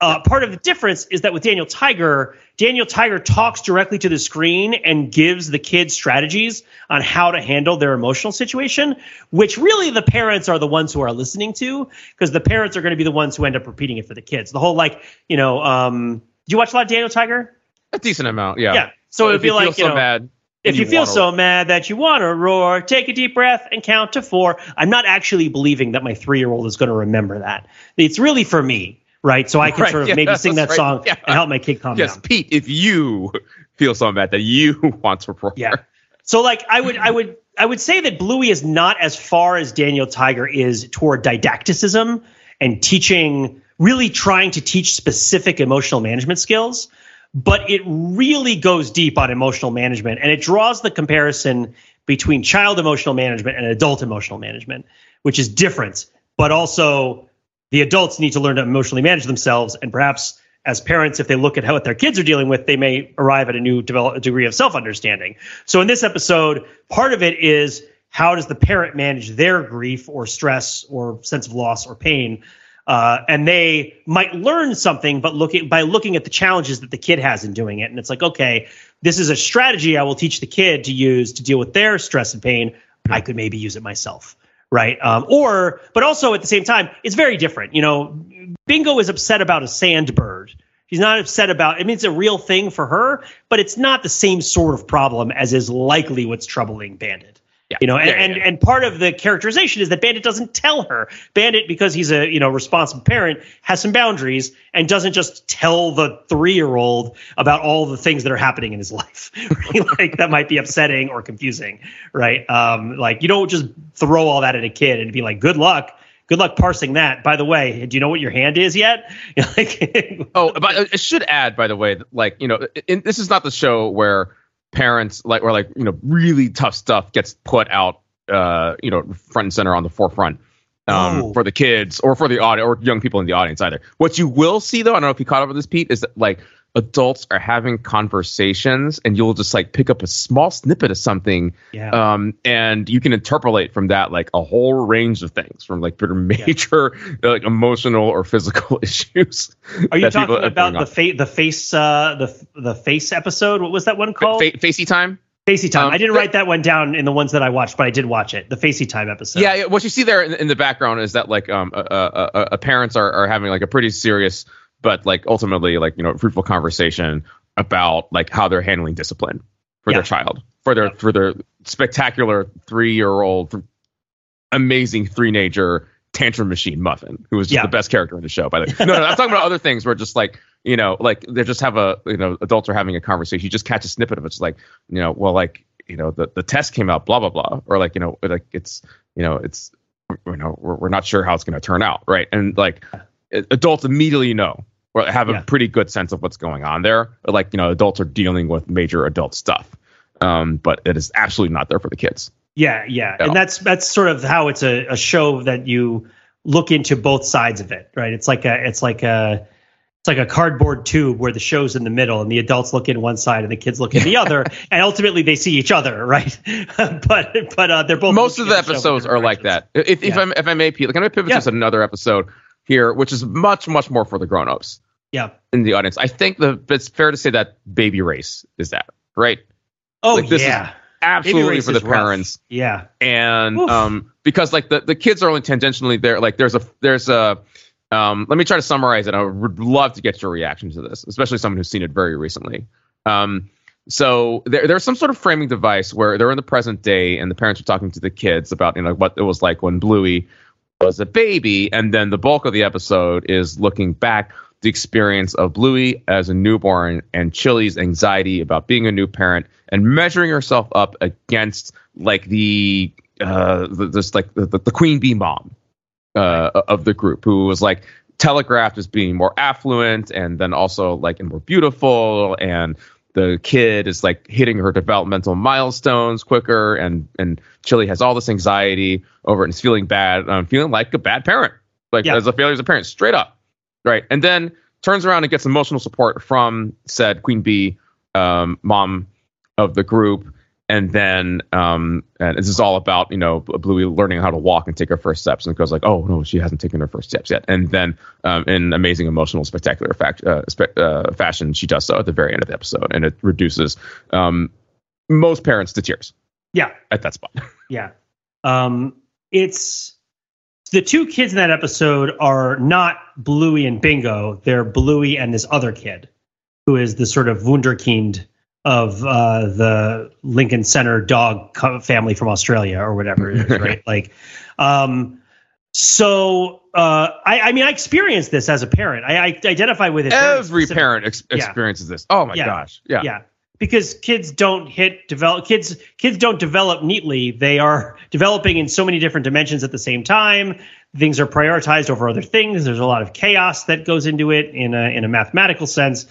uh, part of the difference is that with Daniel Tiger, Daniel Tiger talks directly to the screen and gives the kids strategies on how to handle their emotional situation, which really the parents are the ones who are listening to because the parents are going to be the ones who end up repeating it for the kids. The whole like, you know, um, do you watch a lot of Daniel Tiger? A decent amount, yeah. Yeah. So it'd be like, you so know, mad, if you, you feel so mad that you want to roar, take a deep breath and count to four. I'm not actually believing that my three year old is going to remember that. It's really for me, right? So I can Right, sort of yeah, maybe sing that right, song yeah. and help my kid calm yes, down. Pete, if you feel so bad that you want to roar, Yeah. So like I would I would I would say that Bluey is not as far as Daniel Tiger is toward didacticism and teaching really trying to teach specific emotional management skills, but it really goes deep on emotional management and it draws the comparison between child emotional management and adult emotional management, which is different, but also the adults need to learn to emotionally manage themselves and perhaps as parents if they look at how what their kids are dealing with they may arrive at a new develop, degree of self-understanding. So in this episode part of it is how does the parent manage their grief or stress or sense of loss or pain? Uh, and they might learn something but looking by looking at the challenges that the kid has in doing it. And it's like okay this is a strategy i will teach the kid to use to deal with their stress and pain. I could maybe use it myself right? Um, or, but also at the same time, it's very different. You know, Bingo is upset about a sandbird. She's not upset about. I mean, it's a real thing for her, but it's not the same sort of problem as is likely what's troubling Bandit. Yeah. You know, and, Yeah, yeah, and and part of the characterization is that Bandit doesn't tell her. Bandit, because he's a you know responsible parent, has some boundaries and doesn't just tell the three year old about all the things that are happening in his life. Right? like that might be upsetting or confusing, right? Um, like you don't just throw all that at a kid and be like, "Good luck." Good luck parsing that. By the way, do you know what your hand is yet? like, Oh, but I should add, by the way, like you know, in, this is not the show where parents like or like you know really tough stuff gets put out, uh, you know, front and center on the forefront um, No. for the kids or for the audience or young people in the audience either. What you will see though, I don't know if you caught up with this, Pete, is that like adults are having conversations and you'll just like pick up a small snippet of something yeah. um, and you can interpolate from that like a whole range of things from like major like emotional or physical issues Are you talking about the fa- the face uh, the the face episode? What was that one called? Fa- facey time Facey time. um, I didn't write that one down in the ones that I watched, but I did watch it. The Facey time episode. yeah, yeah what you see there in, in the background is that like um uh, uh, uh, parents are, are having like a pretty serious but like ultimately like you know fruitful conversation about like how they're handling discipline for Yeah. their child for their for their spectacular three year old amazing three nature tantrum machine muffin who was just Yeah. the best character in the show by the way. no no i'm talking about other things where just like you know like they just have a you know adults are having a conversation you just catch a snippet of it it's like you know well like you know the, the test came out blah blah blah or like you know like it's you know it's you know we're, we're not sure how it's going to turn out right and like adults immediately know or have a Yeah. pretty good sense of what's going on there like you know adults are dealing with major adult stuff um but it is absolutely not there for the kids Yeah, yeah, and that's that's sort of how it's a, a show that you look into both sides of it, right? It's like a it's like a it's like a cardboard tube where the show's in the middle and the adults look in one side and the kids look in the other, and ultimately they see each other, right? but but uh, they're both most of the episodes are like that. If, if Yeah. I'm if I may, Pete, like I'm gonna pivot Yeah. to another episode here, which is much much more for the grown-ups Yeah. in the audience. I think the it's fair to say that Baby Race is that right? Oh Like, this is yeah. Baby Absolutely for the is rough. parents, Yeah. and Oof. um because like the the kids are only tangentially there. Like there's a there's a um let me try to summarize it. I would love to get your reaction to this, especially someone who's seen it very recently. Um, so there, there's some sort of framing device where they're in the present day and the parents are talking to the kids about you know what it was like when Bluey was a baby, and then the bulk of the episode is looking back the experience of Bluey as a newborn and Chili's anxiety about being a new parent and measuring herself up against like the uh this like the, the queen bee mom uh of the group who was like telegraphed as being more affluent and then also like and more beautiful and the kid is like hitting her developmental milestones quicker and and Chili has all this anxiety over it and is feeling bad um, feeling like a bad parent like Yeah. as a failure as a parent straight up right and then turns around and gets emotional support from said Queen Bee, um, mom of the group. And then um, and this is all about you know Bluey learning how to walk and take her first steps, and goes like, oh no, she hasn't taken her first steps yet. And then um, in amazing, emotional, spectacular fact, uh, spe- uh, fashion, she does so at the very end of the episode, and it reduces um, most parents to tears. Yeah, at that spot. yeah, um, it's the two kids in that episode are not Bluey and Bingo. They're Bluey and this other kid, who is the sort of wunderkind of uh, the Lincoln Center dog family from Australia or whatever it is, right? like, um, so uh, I, I, mean, I experienced this as a parent. I, I identify with it. Every parent ex- experiences yeah. this. Oh my yeah. gosh, yeah, yeah. Because kids don't hit develop kids kids don't develop neatly. They are developing in so many different dimensions at the same time. Things are prioritized over other things. There's a lot of chaos that goes into it in a in a mathematical sense.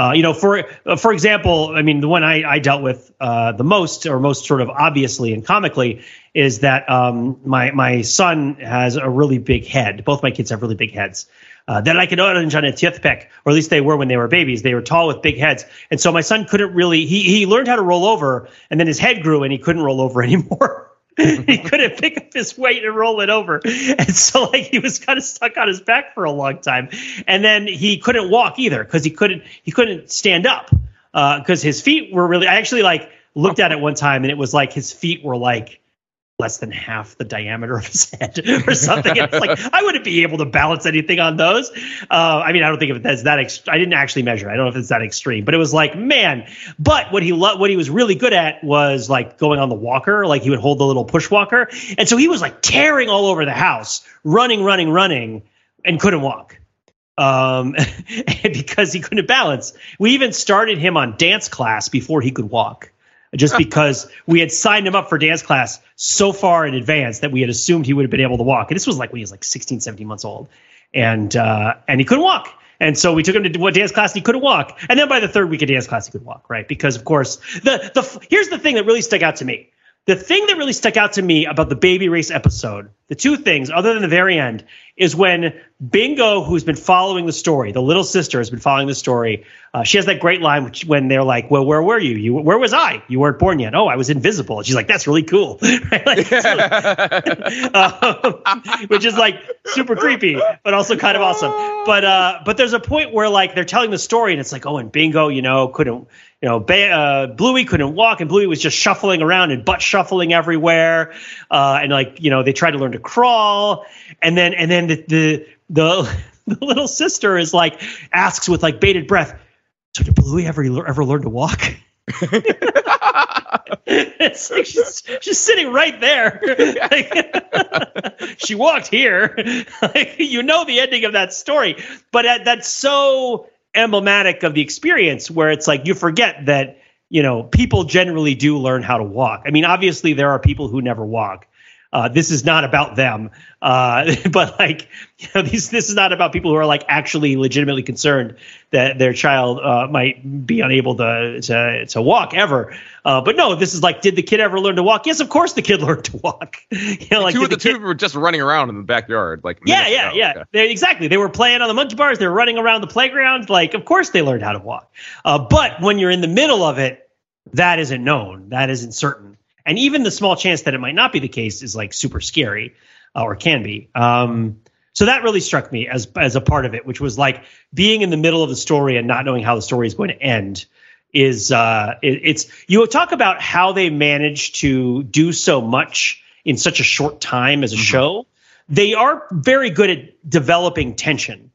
Uh, you know, for uh, for example, I mean, the one I, I dealt with uh, the most, or most sort of obviously and comically, is that um, my my son has a really big head. Both my kids have really big heads. Uh, that I could orange on a toothpick, or at least they were when they were babies. They were tall with big heads, and so my son couldn't really. He he learned how to roll over, and then his head grew, and he couldn't roll over anymore. he couldn't pick up his weight and roll it over. And so like he was kind of stuck on his back for a long time. And then he couldn't walk either because he couldn't he couldn't stand up because uh, his feet were really I actually like looked at it one time and it was like his feet were like less than half the diameter of his head or something. it's like I wouldn't be able to balance anything on those. Uh, I mean, I don't think if that's that. Ext- I didn't actually measure. I don't know if it's that extreme, but it was like man. But what he lo- what he was really good at was like going on the walker. Like he would hold the little push walker, and so he was like tearing all over the house, running, running, running, and couldn't walk. Um, because he couldn't balance. We even started him on dance class before he could walk just because we had signed him up for dance class so far in advance that we had assumed he would have been able to walk. And this was like when he was like 16, 17 months old. And uh, and he couldn't walk. And so we took him to what dance class and he couldn't walk. And then by the third week of dance class, he could walk, right? Because of course, the the here's the thing that really stuck out to me. The thing that really stuck out to me about the baby race episode, the two things, other than the very end, is when Bingo, who's been following the story, the little sister has been following the story. Uh, she has that great line which, when they're like, "Well, where were you? You where was I? You weren't born yet. Oh, I was invisible." And she's like, "That's really cool," like, um, which is like super creepy, but also kind of awesome. But uh, but there's a point where like they're telling the story, and it's like, "Oh, and Bingo, you know, couldn't you know, uh, Bluey couldn't walk, and Bluey was just shuffling around and butt shuffling everywhere, uh, and like you know, they tried to learn to crawl, and then and then the the the, the little sister is like asks with like bated breath, "So did Bluey ever ever learn to walk?" it's like she's, she's sitting right there. Like, she walked here. Like, you know the ending of that story, but that's so emblematic of the experience where it's like you forget that you know people generally do learn how to walk. I mean obviously there are people who never walk. Uh, this is not about them. Uh, but like you know these this is not about people who are like actually legitimately concerned that their child uh, might be unable to to, to walk ever uh, but no, this is like, did the kid ever learn to walk? Yes, of course the kid learned to walk. you know, like two of the, the two were just running around in the backyard, like yeah, yeah, ago. yeah. Okay. They, exactly. They were playing on the monkey bars. They were running around the playground. Like, of course they learned how to walk. Uh, but when you're in the middle of it, that isn't known. That isn't certain. And even the small chance that it might not be the case is like super scary, uh, or can be. Um, so that really struck me as as a part of it, which was like being in the middle of the story and not knowing how the story is going to end is uh, it, it's you will talk about how they manage to do so much in such a short time as a mm-hmm. show. They are very good at developing tension.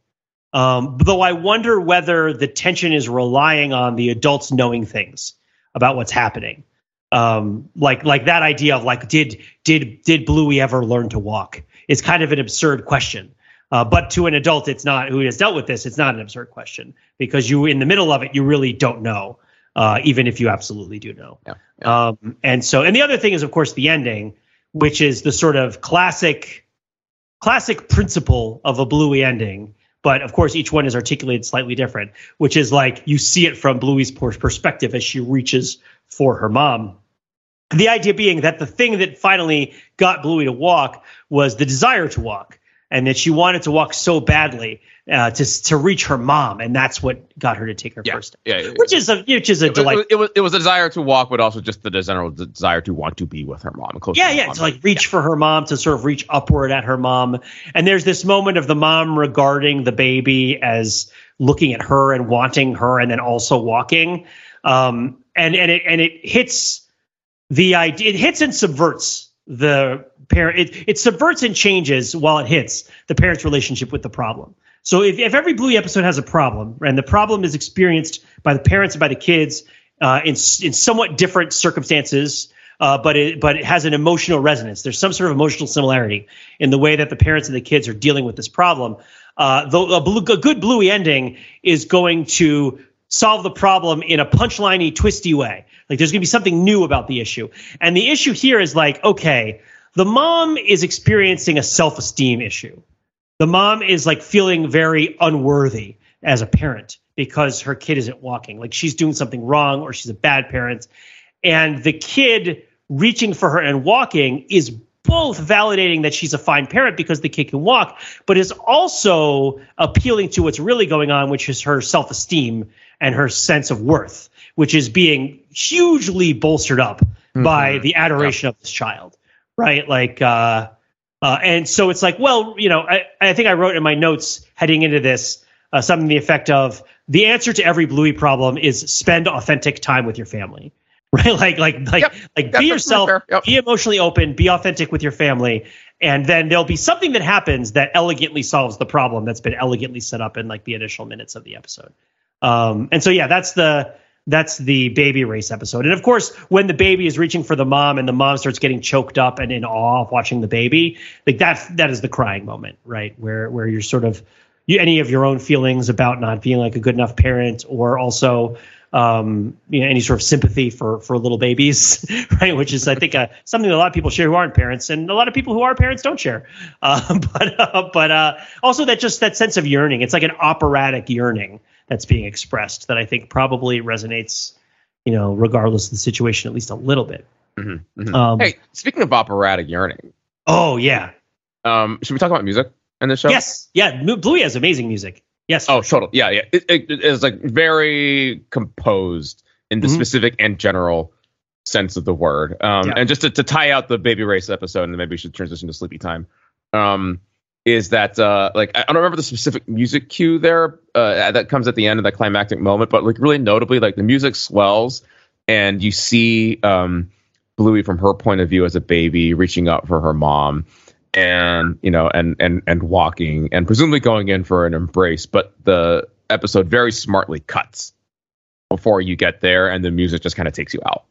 Um, though I wonder whether the tension is relying on the adults knowing things about what's happening. Um, like like that idea of like did did did Bluey ever learn to walk? Is kind of an absurd question. Uh, but to an adult, it's not who has dealt with this. It's not an absurd question because you, in the middle of it, you really don't know uh, even if you absolutely do know. Yeah, yeah. Um, and so, and the other thing is, of course, the ending, which is the sort of classic, classic principle of a Bluey ending. But of course, each one is articulated slightly different, which is like you see it from Bluey's perspective as she reaches for her mom. The idea being that the thing that finally got Bluey to walk was the desire to walk. And that she wanted to walk so badly uh, to to reach her mom, and that's what got her to take her Yeah, first step. yeah, yeah, Which is a which is a It, delight. was, it was it was a desire to walk, but also just the general desire to want to be with her mom close. Yeah, to yeah, mom. to like reach for her mom, to sort of reach upward at her mom. And there's this moment of the mom regarding the baby as looking at her and wanting her, and then also walking. Um, and and it and it hits the idea. It hits and subverts the parent. It it subverts and changes while it hits the parent's relationship with the problem. So if, if every Bluey episode has a problem, and the problem is experienced by the parents and by the kids uh, in in somewhat different circumstances, uh, but it but it has an emotional resonance. There's some sort of emotional similarity in the way that the parents and the kids are dealing with this problem. Uh, though a, blue, a good Bluey ending is going to solve the problem in a punchliney, twisty way. Like there's going to be something new about the issue, and the issue here is like, okay, the mom is experiencing a self-esteem issue. The mom is like feeling very unworthy as a parent because her kid isn't walking. Like she's doing something wrong or she's a bad parent. And the kid reaching for her and walking is both validating that she's a fine parent because the kid can walk, but is also appealing to what's really going on, which is her self esteem and her sense of worth, which is being hugely bolstered up by the adoration of this child, right? Like, uh, uh, and so it's like, well, you know, I, I think I wrote in my notes heading into this uh, something the effect of the answer to every Bluey problem is spend authentic time with your family, right? Like, like, like, Yep. like That's- be yourself. Yep. be emotionally open, be authentic with your family, and then there'll be something that happens that elegantly solves the problem that's been elegantly set up in like the initial minutes of the episode. Um, and so yeah, that's the that's the baby race episode. And of course, when the baby is reaching for the mom and the mom starts getting choked up and in awe of watching the baby, like that that is the crying moment, right? Where where you're sort of you, any of your own feelings about not being like a good enough parent, or also um, you know any sort of sympathy for for little babies, right? Which is I think uh, something that a lot of people share who aren't parents, and a lot of people who are parents don't share. Uh, but uh, but uh, also that just that sense of yearning. It's like an operatic yearning that's being expressed that I think probably resonates, you know, regardless of the situation, at least a little bit. Mhm, mhm. Um, hey, speaking of operatic yearning, Oh yeah. um, should we talk about music in the show? Yes. Yeah. Bluey has amazing music. Yes. Oh, total. Yeah, yeah. It, it, it is like very composed in the Mhm. specific and general sense of the word. Um, Yeah. And just to, to tie out the baby race episode, and then maybe we should transition to sleepy time. Um, is that uh, like I don't remember the specific music cue there uh, that comes at the end of that climactic moment, but like really notably, like the music swells and you see um, Bluey from her point of view as a baby reaching out for her mom and you know and and and walking and presumably going in for an embrace but the episode very smartly cuts before you get there and the music just kind of takes you out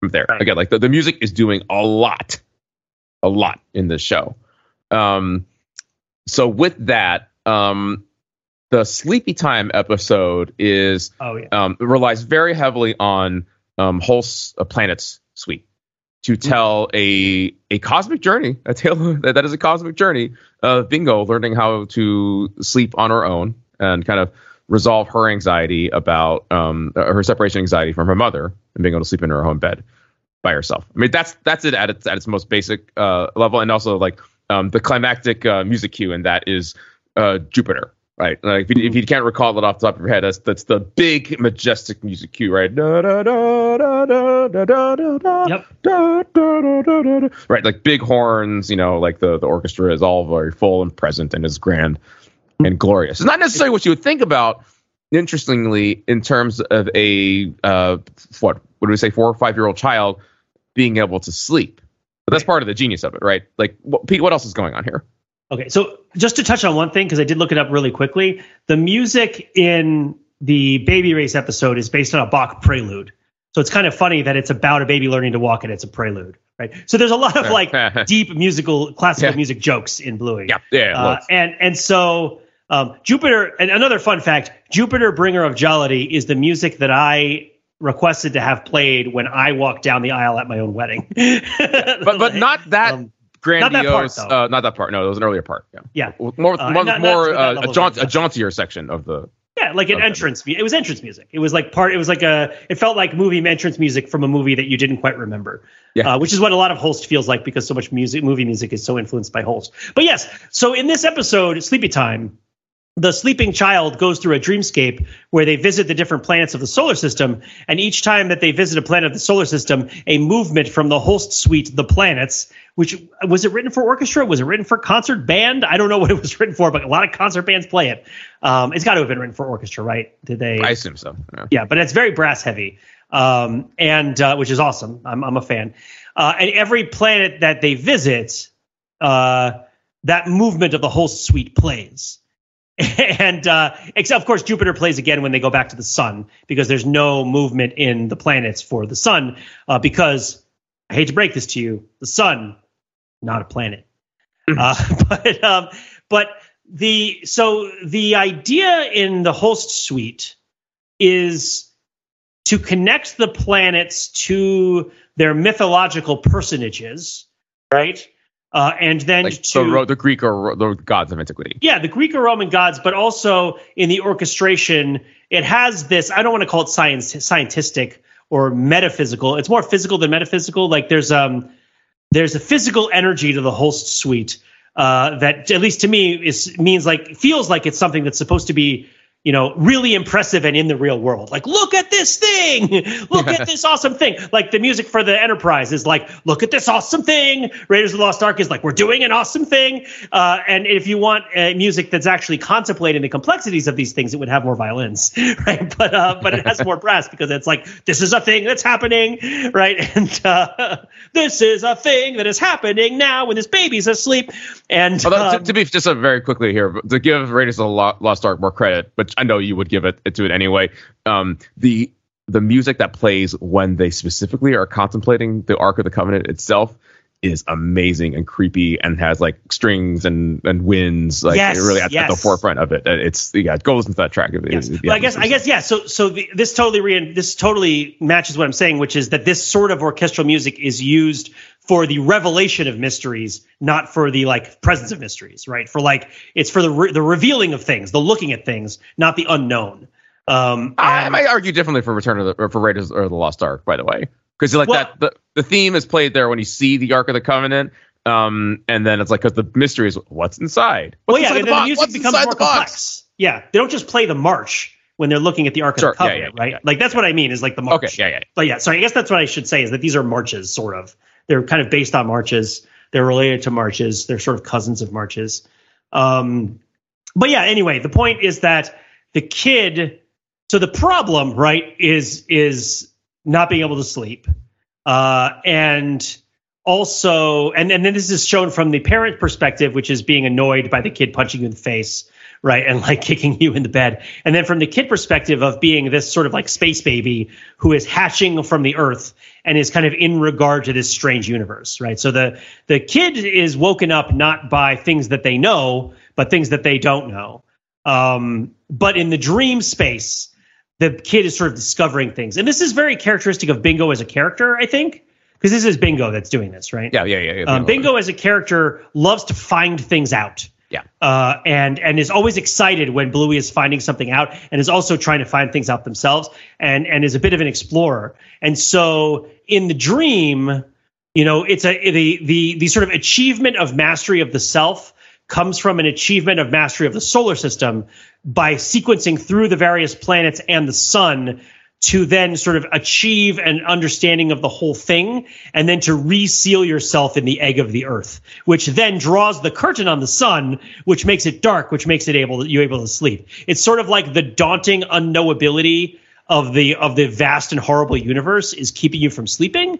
from there Right. again like the, the music is doing a lot a lot in this show um so with that um the sleepy time episode is Oh yeah. um, relies very heavily on um, whole s- uh, planets suite to tell a a cosmic journey, a tale that, that is a cosmic journey of Bingo learning how to sleep on her own and kind of resolve her anxiety about um, uh, her separation anxiety from her mother and being able to sleep in her own bed by herself. I mean, that's that's it at its at its most basic uh, level, and also like um, the climactic uh, music cue and that is uh, Jupiter. Right. Like if you, if you, can't recall it off the top of your head, that's that's the big majestic music cue, right? Yep. Right, like big horns, you know, like the, the orchestra is all very full and present and is grand and glorious. It's not necessarily what you would think about, interestingly, in terms of a uh what would we say, four or five year old child being able to sleep. But that's right. part of the genius of it, right? Like what, Pete, what else is going on here? Okay, so just to touch on one thing, because I did look it up really quickly, the music in the Baby Race episode is based on a Bach prelude. So it's kind of funny that it's about a baby learning to walk and it's a prelude, right? So there's a lot of like deep musical, classical Yeah. music jokes in Bluey. Yeah, yeah, Uh, and and so um, Jupiter, and another fun fact: Jupiter, bringer of jollity, is the music that I requested to have played when I walked down the aisle at my own wedding. but but not that Um, grandiose. not that part, though. uh, not that part. No, it was an earlier part. Yeah, yeah, more Uh, more not- more uh, a, jaunt, a jauntier section of the. yeah, like an entrance. It was entrance music. It was like part. It was like a. It felt like movie entrance music from a movie that you didn't quite remember. Yeah. Uh, which is what a lot of Holst feels like because so much music, movie music, is so influenced by Holst. But yes, so in this episode, Sleepy Time, the sleeping child goes through a dreamscape where they visit the different planets of the solar system, and each time that they visit a planet of the solar system, a movement from the Holst suite, the planets, which was it written for orchestra? Was it written for concert band? I don't know what it was written for, but a lot of concert bands play it. Um, it's got to have been written for orchestra, right? Did they? I assume so. Yeah. yeah, but it's very brass heavy, um, and uh, which is awesome. I'm, I'm a fan. Uh, and every planet that they visit, uh, that movement of the Holst suite plays. and uh, except of course Jupiter plays again when they go back to the sun because there's no movement in the planets for the sun uh, because I hate to break this to you, the sun not a planet. uh, but um, but the so the idea in the Holst suite is to connect the planets to their mythological personages, right? Uh, and then Like to the, the Greek or the gods of antiquity. yeah, the Greek or Roman gods, but also in the orchestration, it has this. I don't want to call it science, scientistic or metaphysical. It's more physical than metaphysical. Like there's um there's a physical energy to the Holst suite uh, that, at least to me, is means like feels like it's something that's supposed to be. You know, really impressive and in the real world. Like, look at this thing. Look at this awesome thing. Like the music for the Enterprise is like, look at this awesome thing. Raiders of the Lost Ark is like, we're doing an awesome thing. Uh, and if you want uh, music that's actually contemplating the complexities of these things, it would have more violins, right? But uh, but it has more brass because it's like this is a thing that's happening, right? And uh, this is a thing that is happening now when this baby's asleep. And Although, um, to, to be just a very quickly here, to give Raiders of the Lost Ark more credit, which I know you would give it, to it anyway. Um, the the music that plays when they specifically are contemplating the Ark of the Covenant itself is amazing and creepy and has like strings and and winds like Yes, really at, at the forefront of it. It's yeah, it goes into that track. It- Yes. it- Well, I guess I guess yeah. So so the, this totally re- this totally matches what I'm saying, which is that this sort of orchestral music is used for the revelation of mysteries, not for the like presence of mysteries, right? For like it's for the re- the revealing of things, the looking at things, not the unknown. Um, I might argue differently for Return of the or for Raiders or the Lost Ark, by the way, because like Well- that the, the theme is played there when you see the Ark of the Covenant, um, and then it's like because the mystery is what's inside. well, What's yeah, inside and the the music What's becomes more the box? complex. Yeah, they don't just play the march when they're looking at the Ark Sure, of the Covenant, yeah, right? yeah. Like that's what I mean is like the march. Okay, yeah, yeah. But yeah, so I guess that's what I should say is that these are marches, sort of. They're kind of based on marches. They're related to marches. They're sort of cousins of marches. Um, but yeah, anyway, the point is that the kid. So the problem, right, is is not being able to sleep, uh, and also, and and then this is shown from the parent perspective, which is being annoyed by the kid punching you in the face, right, and like kicking you in the bed, and then from the kid perspective of being this sort of like space baby who is hatching from the earth and is kind of in regard to this strange universe, right? So the the kid is woken up not by things that they know, but things that they don't know. Um, but in the dream space, the kid is sort of discovering things, and this is very characteristic of Bingo as a character, I think, because this is Bingo that's doing this, right? Yeah, yeah, yeah. yeah Um, Bingo as a character loves to find things out. Yeah. Uh, and and is always excited when Bluey is finding something out, and is also trying to find things out themselves, and and is a bit of an explorer. And so in the dream, you know, it's a the the the sort of achievement of mastery of the self comes from an achievement of mastery of the solar system by sequencing through the various planets and the sun to then sort of achieve an understanding of the whole thing and then to reseal yourself in the egg of the earth which then draws the curtain on the sun which makes it dark which makes it able you able to sleep. It's sort of like the daunting unknowability of the of the vast and horrible universe is keeping you from sleeping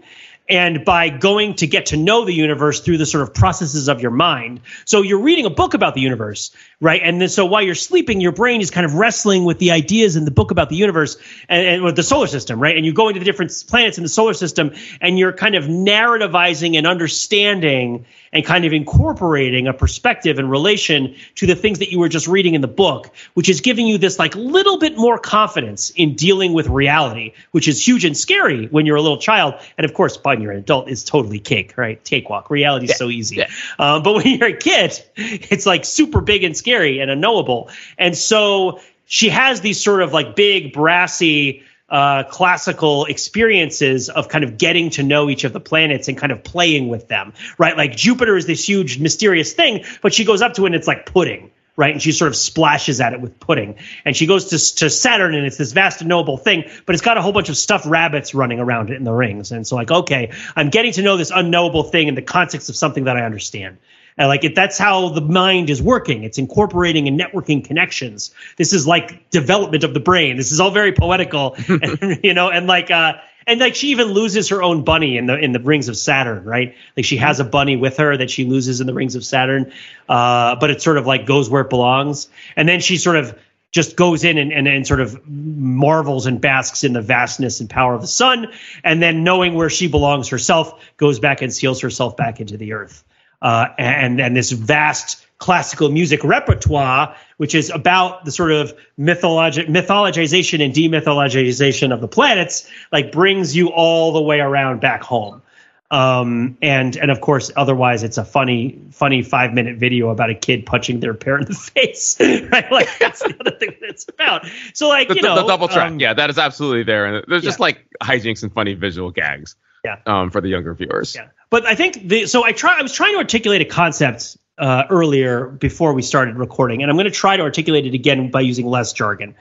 and by going to get to know the universe through the sort of processes of your mind. So you're reading a book about the universe, right? And then so while you're sleeping, your brain is kind of wrestling with the ideas in the book about the universe and, and with the solar system, right? And you go into the different planets in the solar system and you're kind of narrativizing and understanding and kind of incorporating a perspective in relation to the things that you were just reading in the book, which is giving you this like little bit more confidence in dealing with reality, which is huge and scary when you're a little child. And of course, by when you're an adult, is totally cake, right? Cakewalk. Reality is so easy. yeah. Um, but when you're a kid, it's like super big and scary and unknowable. And so she has these sort of like big brassy uh, classical experiences of kind of getting to know each of the planets and kind of playing with them, right? Like Jupiter is this huge mysterious thing, but she goes up to it and it's like pudding, right? And she sort of splashes at it with pudding. And she goes to, to Saturn and it's this vast and noble thing, but it's got a whole bunch of stuffed rabbits running around it in the rings. And so, like, okay, I'm getting to know this unknowable thing in the context of something that I understand. And like it, that's how the mind is working. It's incorporating and networking connections. This is like development of the brain. This is all very poetical, and, you know, and like uh and like she even loses her own bunny in the in the rings of Saturn, right? Like she has a bunny with her that she loses in the rings of Saturn, uh, but it sort of like goes where it belongs. And then she sort of just goes in and, and, and sort of marvels and basks in the vastness and power of the sun. And then knowing where she belongs herself, goes back and seals herself back into the earth uh, and and this vast classical music repertoire, which is about the sort of mythologi- mythologization and demythologization of the planets, like brings you all the way around back home. Um, and and of course, otherwise, it's a funny funny five minute video about a kid punching their parent in the face, right? Like that's the other thing that it's about. So like the, you know, the double track, um, yeah, that is absolutely there, and there's just yeah. like hijinks and funny visual gags, Yeah. um, for the younger viewers. Yeah. But I think the so I try I was trying to articulate a concept uh, earlier before we started recording, and I'm going to try to articulate it again by using less jargon.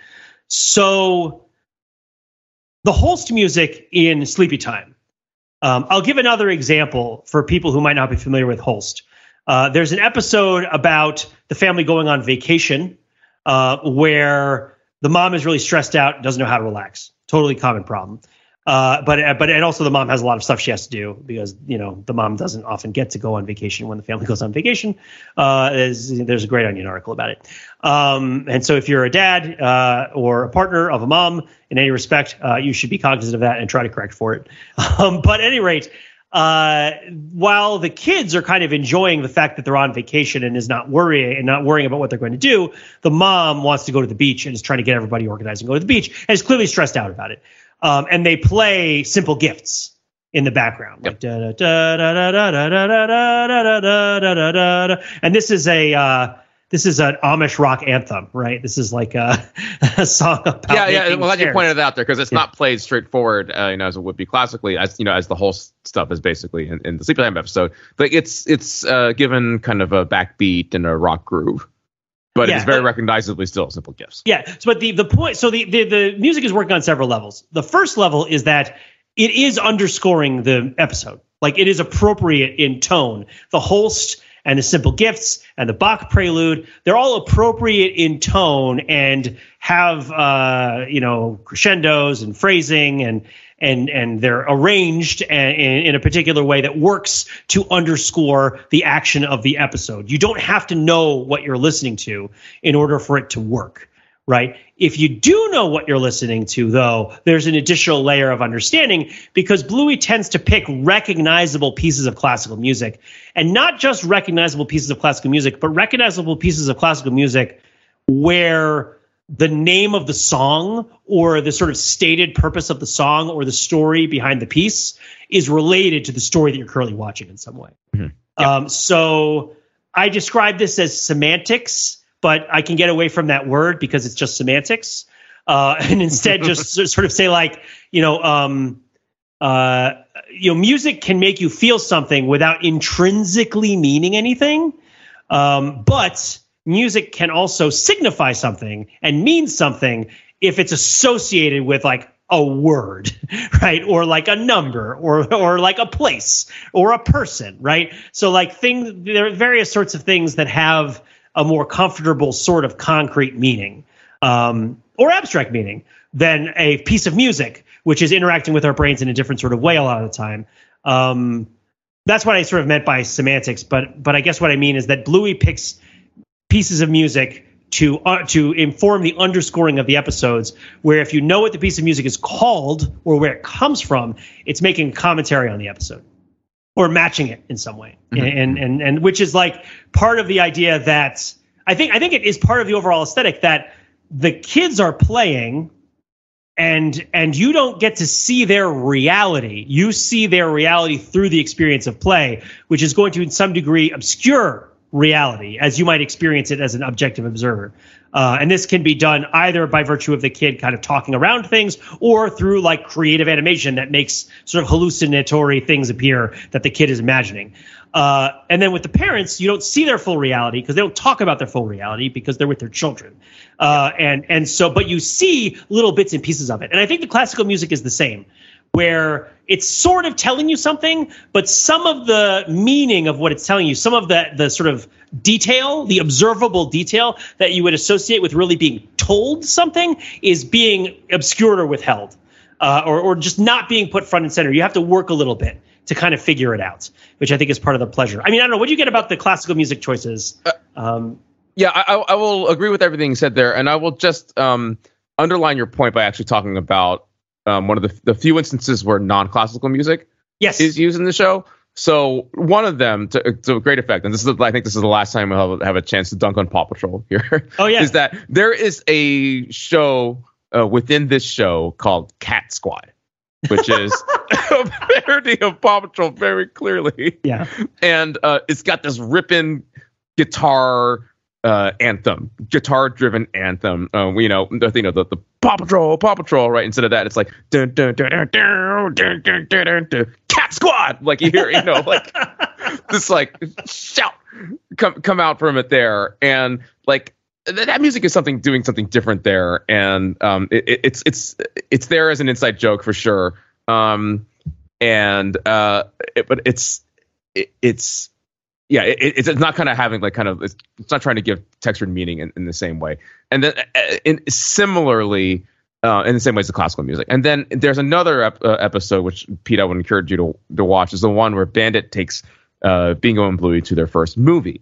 So the Holst music in Sleepy Time. Um, I'll give another example for people who might not be familiar with Holst. Uh, there's an episode about the family going on vacation uh, where the mom is really stressed out, doesn't know how to relax. Totally common problem. Uh, but but and also the mom has a lot of stuff she has to do because you know the mom doesn't often get to go on vacation when the family goes on vacation. Uh, there's, there's a great Onion article about it. Um, and so if you're a dad uh, or a partner of a mom in any respect, uh, you should be cognizant of that and try to correct for it. Um, but at any rate. Uh, while the kids are kind of enjoying the fact that they're on vacation and is not worrying and not worrying about what they're going to do, the mom wants to go to the beach and is trying to get everybody organized and go to the beach and is clearly stressed out about it um, and they play simple gifts in the background. And this is a this is an Amish rock anthem, right? This is like a, a song about yeah, yeah. I'm glad you pointed it out there because it's yeah. not played straightforward, uh, you know, as it would be classically, as you know, as the Holst stuff is basically in, in the Sleepy Time episode. But it's it's uh, given kind of a backbeat and a rock groove but Yeah, it's very but- recognizably still simple gifts. Yeah. So, but the the point, so the, the the music is working on several levels. The first level is that it is underscoring the episode, like it is appropriate in tone. The Holst and the simple gifts and the Bach prelude, they're all appropriate in tone and have uh, you know crescendos and phrasing and and and they're arranged in a particular way that works to underscore the action of the episode. You don't have to know what you're listening to in order for it to work, right? If you do know what you're listening to, though, there's an additional layer of understanding because Bluey tends to pick recognizable pieces of classical music, and not just recognizable pieces of classical music, but recognizable pieces of classical music where the name of the song or the sort of stated purpose of the song or the story behind the piece is related to the story that you're currently watching in some way. Um, so I describe this as semantics, but I can get away from that word because it's just semantics. Uh, and instead just sort of say like, you know, um, uh, you know, music can make you feel something without intrinsically meaning anything. Um, but music can also signify something and mean something if it's associated with like a word, right? Or like a number or or like a place or a person, right? So like things there are various sorts of things that have a more comfortable sort of concrete meaning um, or abstract meaning than a piece of music, which is interacting with our brains in a different sort of way a lot of the time. Um, that's what I sort of meant by semantics, but but I guess what I mean is that Bluey picks pieces of music to uh, to inform the underscoring of the episodes. Where if you know what the piece of music is called or where it comes from, it's making commentary on the episode or matching it in some way, and and and which is like part of the idea that I think I think it is part of the overall aesthetic that the kids are playing and and you don't get to see their reality you see their reality through the experience of play which is going to in some degree obscure reality as you might experience it as an objective observer. Uh, and this can be done either by virtue of the kid kind of talking around things or through like creative animation that makes sort of hallucinatory things appear that the kid is imagining. Uh, and then with the parents, you don't see their full reality because they don't talk about their full reality because they're with their children. Uh, and and so, but you see little bits and pieces of it. And I think the classical music is the same where it's sort of telling you something, but some of the meaning of what it's telling you, some of the the sort of detail, the observable detail that you would associate with really being told something, is being obscured or withheld, uh, or or just not being put front and center. You have to work a little bit to kind of figure it out, which I think is part of the pleasure. I mean, I don't know what do you get about the classical music choices. Um, yeah, I, I will agree with everything you said there, and I will just um, underline your point by actually talking about um, one of the, the few instances where non-classical music yes. is used in the show. So one of them to, to great effect, and this is I think this is the last time we'll have, have a chance to dunk on Paw Patrol here. Oh yeah, is that there is a show uh, within this show called Cat Squad, which is a parody of Paw Patrol very clearly. Yeah, and uh, it's got this ripping guitar uh, anthem, guitar-driven anthem. Uh, you know, the you know the, the Paw Patrol, Paw Patrol, right? Instead of that, it's like dun, dun, dun, dun, dun, dun, dun, dun, dun, Cat Squad. Like you hear, you know, like this like shout come come out from it there, and like th- that music is something doing something different there, and um, it, it, it's it's it's there as an inside joke for sure. Um, and uh, it, but it's it, it's yeah, it, it's not kind of having like kind of it's, not trying to give textured meaning in, in the same way. And then uh, in similarly, uh, in the same way as the classical music. And then there's another ep- uh, episode which Pete I would encourage you to to watch is the one where Bandit takes uh, Bingo and Bluey to their first movie,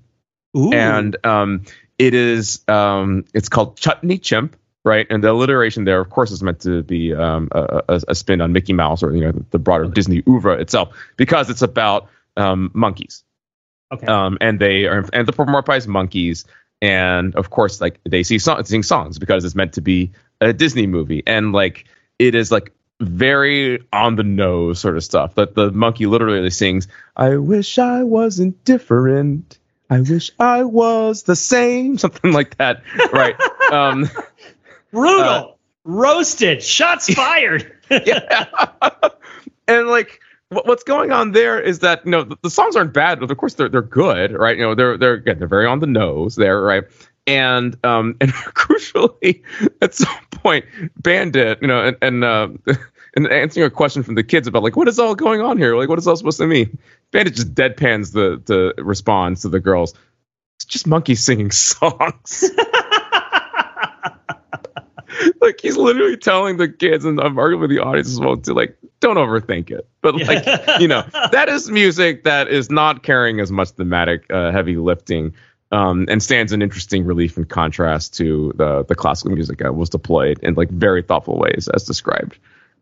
Ooh. and um, it is um, it's called Chutney Chimp. Right, and the alliteration there, of course, is meant to be um, a, a, a spin on Mickey Mouse or you know the broader Disney oeuvre itself, because it's about um, monkeys okay. um, and they are anthropomorphized monkeys, and of course, like they see song, sing songs because it's meant to be a Disney movie, and like it is like very on the nose sort of stuff. That the monkey literally sings, "I wish I wasn't different. I wish I was the same," something like that, right? um, Brutal, uh, roasted, shots fired. yeah, and like what's going on there is that you know the, the songs aren't bad, but of course they're they're good, right? You know they're they're again, they're very on the nose there, right? And um and crucially, at some point, Bandit, you know, and and uh, and answering a question from the kids about like what is all going on here, like what is all supposed to mean? Bandit just deadpans the the response to the girls. It's just monkeys singing songs. like he's literally telling the kids and I'm arguing with the audience as well to like don't overthink it. But like you know that is music that is not carrying as much thematic uh, heavy lifting um, and stands in interesting relief and contrast to the the classical music that was deployed in like very thoughtful ways as described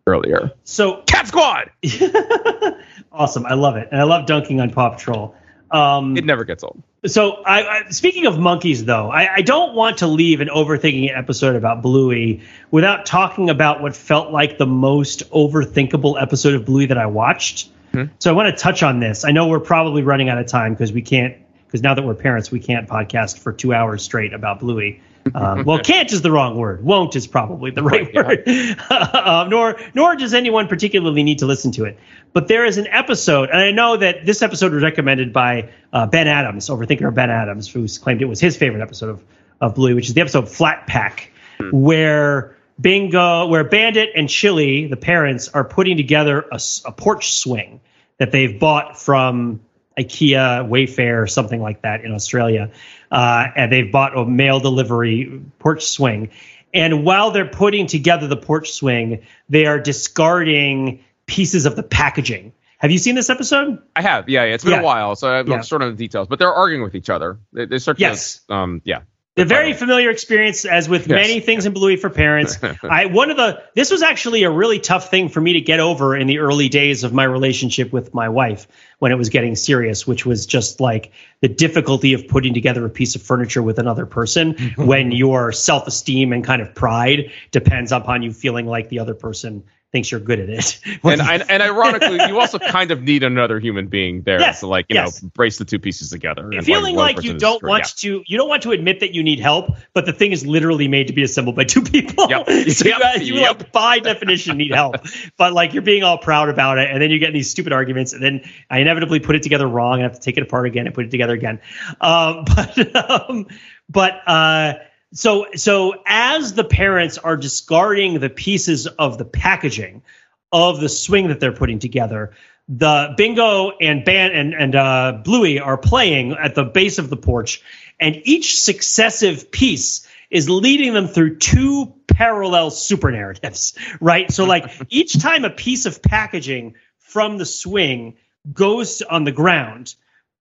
earlier. So cat squad! Awesome, I love it, and I love dunking on Paw Patrol. Um, it never gets old So, I, I speaking of monkeys, though, I, I don't want to leave an overthinking episode about Bluey without talking about what felt like the most overthinkable episode of Bluey that I watched. Hmm. So, I want to touch on this. I know we're probably running out of time because we can't, because now that we're parents, we can't podcast for two hours straight about Bluey. Um, well, can't is the wrong word. Won't is probably the right Right, word. um, nor nor does anyone particularly need to listen to it. But there is an episode, and I know that this episode was recommended by uh, Ben Adams, overthinker Ben Adams, who claimed it was his favorite episode of of Bluey, which is the episode Flat Pack, where Bingo, where Bandit and Chili, the parents, are putting together a, a porch swing that they've bought from IKEA, Wayfair, something like that in Australia. Uh, and they've bought a mail delivery porch swing. And while they're putting together the porch swing, they are discarding pieces of the packaging. Have you seen this episode? i have yeah, yeah it's been Yeah. a while so i'm Yeah. sure on the details but they're arguing with each other they, they start to Yes. um yeah A very familiar experience, as with Yes. many things in Bluey for parents. I one of the this was actually a really tough thing for me to get over in the early days of my relationship with my wife when it was getting serious, which was just like the difficulty of putting together a piece of furniture with another person when your self esteem and kind of pride depends upon you feeling like the other person thinks you're good at it. and, and, and ironically, you also kind of need another human being there Yes, to like you yes. know brace the two pieces together. and feeling like you don't want to you don't want to admit that you need help but the thing is literally made to be assembled by two people Yep. so you, Yep. you Yep. like by definition need help but like you're being all proud about it and then you get these stupid arguments and then i inevitably put it together wrong and have to take it apart again and put it together again um, but um, but uh so so as the parents are discarding the pieces of the packaging of the swing that they're putting together the bingo and ban and and uh, bluey are playing at the base of the porch and each successive piece is leading them through two parallel super narratives right? So like each time a piece of packaging from the swing goes on the ground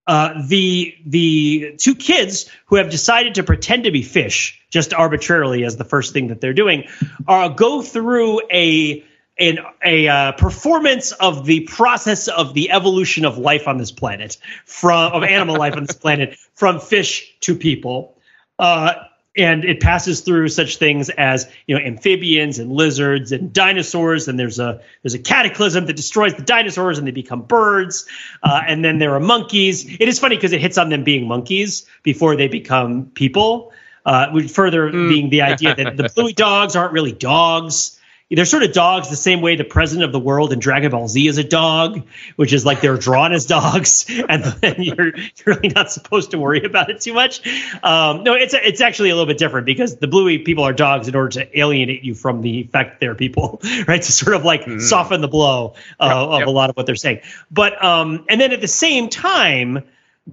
uh, the the two kids who have decided to pretend to be fish just arbitrarily as the first thing that they're doing are go through a an, a uh, performance of the process of the evolution of life on this planet from of animal life on this planet from fish to people. Uh, and it passes through such things as you know amphibians and lizards and dinosaurs. And there's a there's a cataclysm that destroys the dinosaurs and they become birds. Uh, and then there are monkeys. It is funny because it hits on them being monkeys before they become people uh, further being the idea that the bluey dogs aren't really dogs they're sort of dogs the same way the president of the world in Dragon Ball Z is a dog, which is like they're drawn as dogs, and then you're you're really not supposed to worry about it too much. Um, no, it's it's actually a little bit different because the Bluey people are dogs in order to alienate you from the fact that they're people, right? To sort of like soften the blow uh, Yep, of yep. a lot of what they're saying. But um, and then at the same time,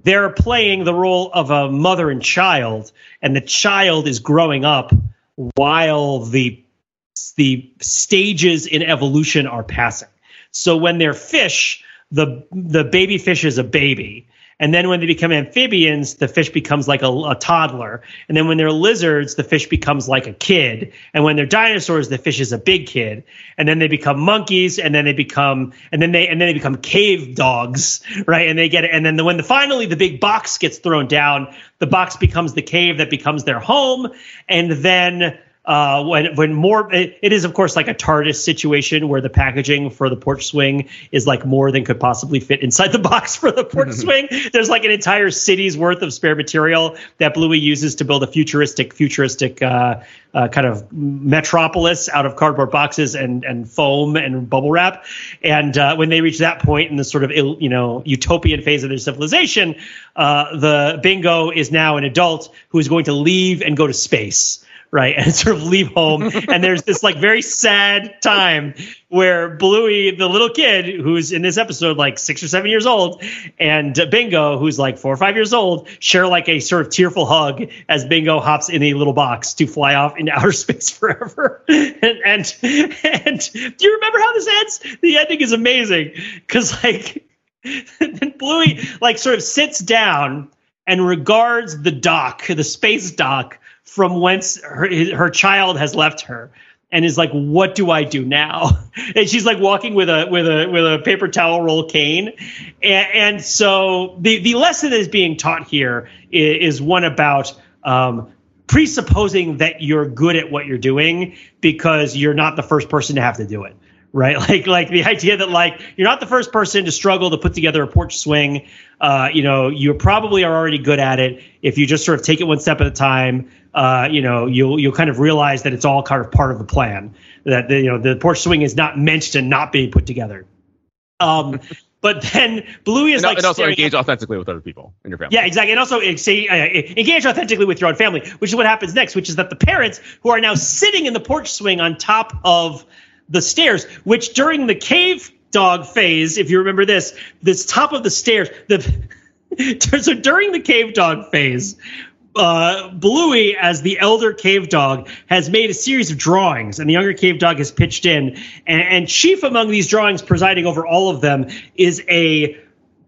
they're playing the role of a mother and child, and the child is growing up while the the stages in evolution are passing. So when they're fish, the the baby fish is a baby. And then when they become amphibians, the fish becomes like a, a toddler. And then when they're lizards, the fish becomes like a kid. And when they're dinosaurs, the fish is a big kid. And then they become monkeys, and then they become and then they and then they become cave dogs, right? And they get and then the, when the finally the big box gets thrown down, the box becomes the cave that becomes their home. And then uh, when when more it, it is of course like a TARDIS situation where the packaging for the porch swing is like more than could possibly fit inside the box for the porch swing. There's like an entire city's worth of spare material that Bluey uses to build a futuristic futuristic uh, uh, kind of metropolis out of cardboard boxes and and foam and bubble wrap. And uh, when they reach that point in the sort of ill- you know utopian phase of their civilization, uh, the Bingo is now an adult who is going to leave and go to space right and sort of leave home. And there's this like very sad time where bluey the little kid who's in this episode like six or seven years old and bingo who's like four or five years old share like a sort of tearful hug as bingo hops in a little box to fly off into outer space forever. And and, and do you remember how this ends? The ending is amazing because like then bluey like sort of sits down and regards the dock the space dock from whence her, her child has left her and is like what do i do now? And she's like walking with a with a with a paper towel roll cane. And, and so the the lesson that is being taught here is, is one about um, presupposing that you're good at what you're doing because you're not the first person to have to do it right like like the idea that like you're not the first person to struggle to put together a porch swing uh, you know you probably are already good at it if you just sort of take it one step at a time uh, you know you'll you'll kind of realize that it's all kind of part of the plan that the, you know the porch swing is not meant to not be put together um but then bluey is And, like and also engage at- authentically with other people in your family. yeah, exactly. And also say, uh, engage authentically with your own family, which is what happens next, which is that the parents who are now sitting in the porch swing on top of the stairs, which during the cave dog phase, if you remember this, this top of the stairs, the so during the cave dog phase, uh, Bluey, as the elder cave dog, has made a series of drawings, and the younger cave dog has pitched in. And, and chief among these drawings, presiding over all of them, is a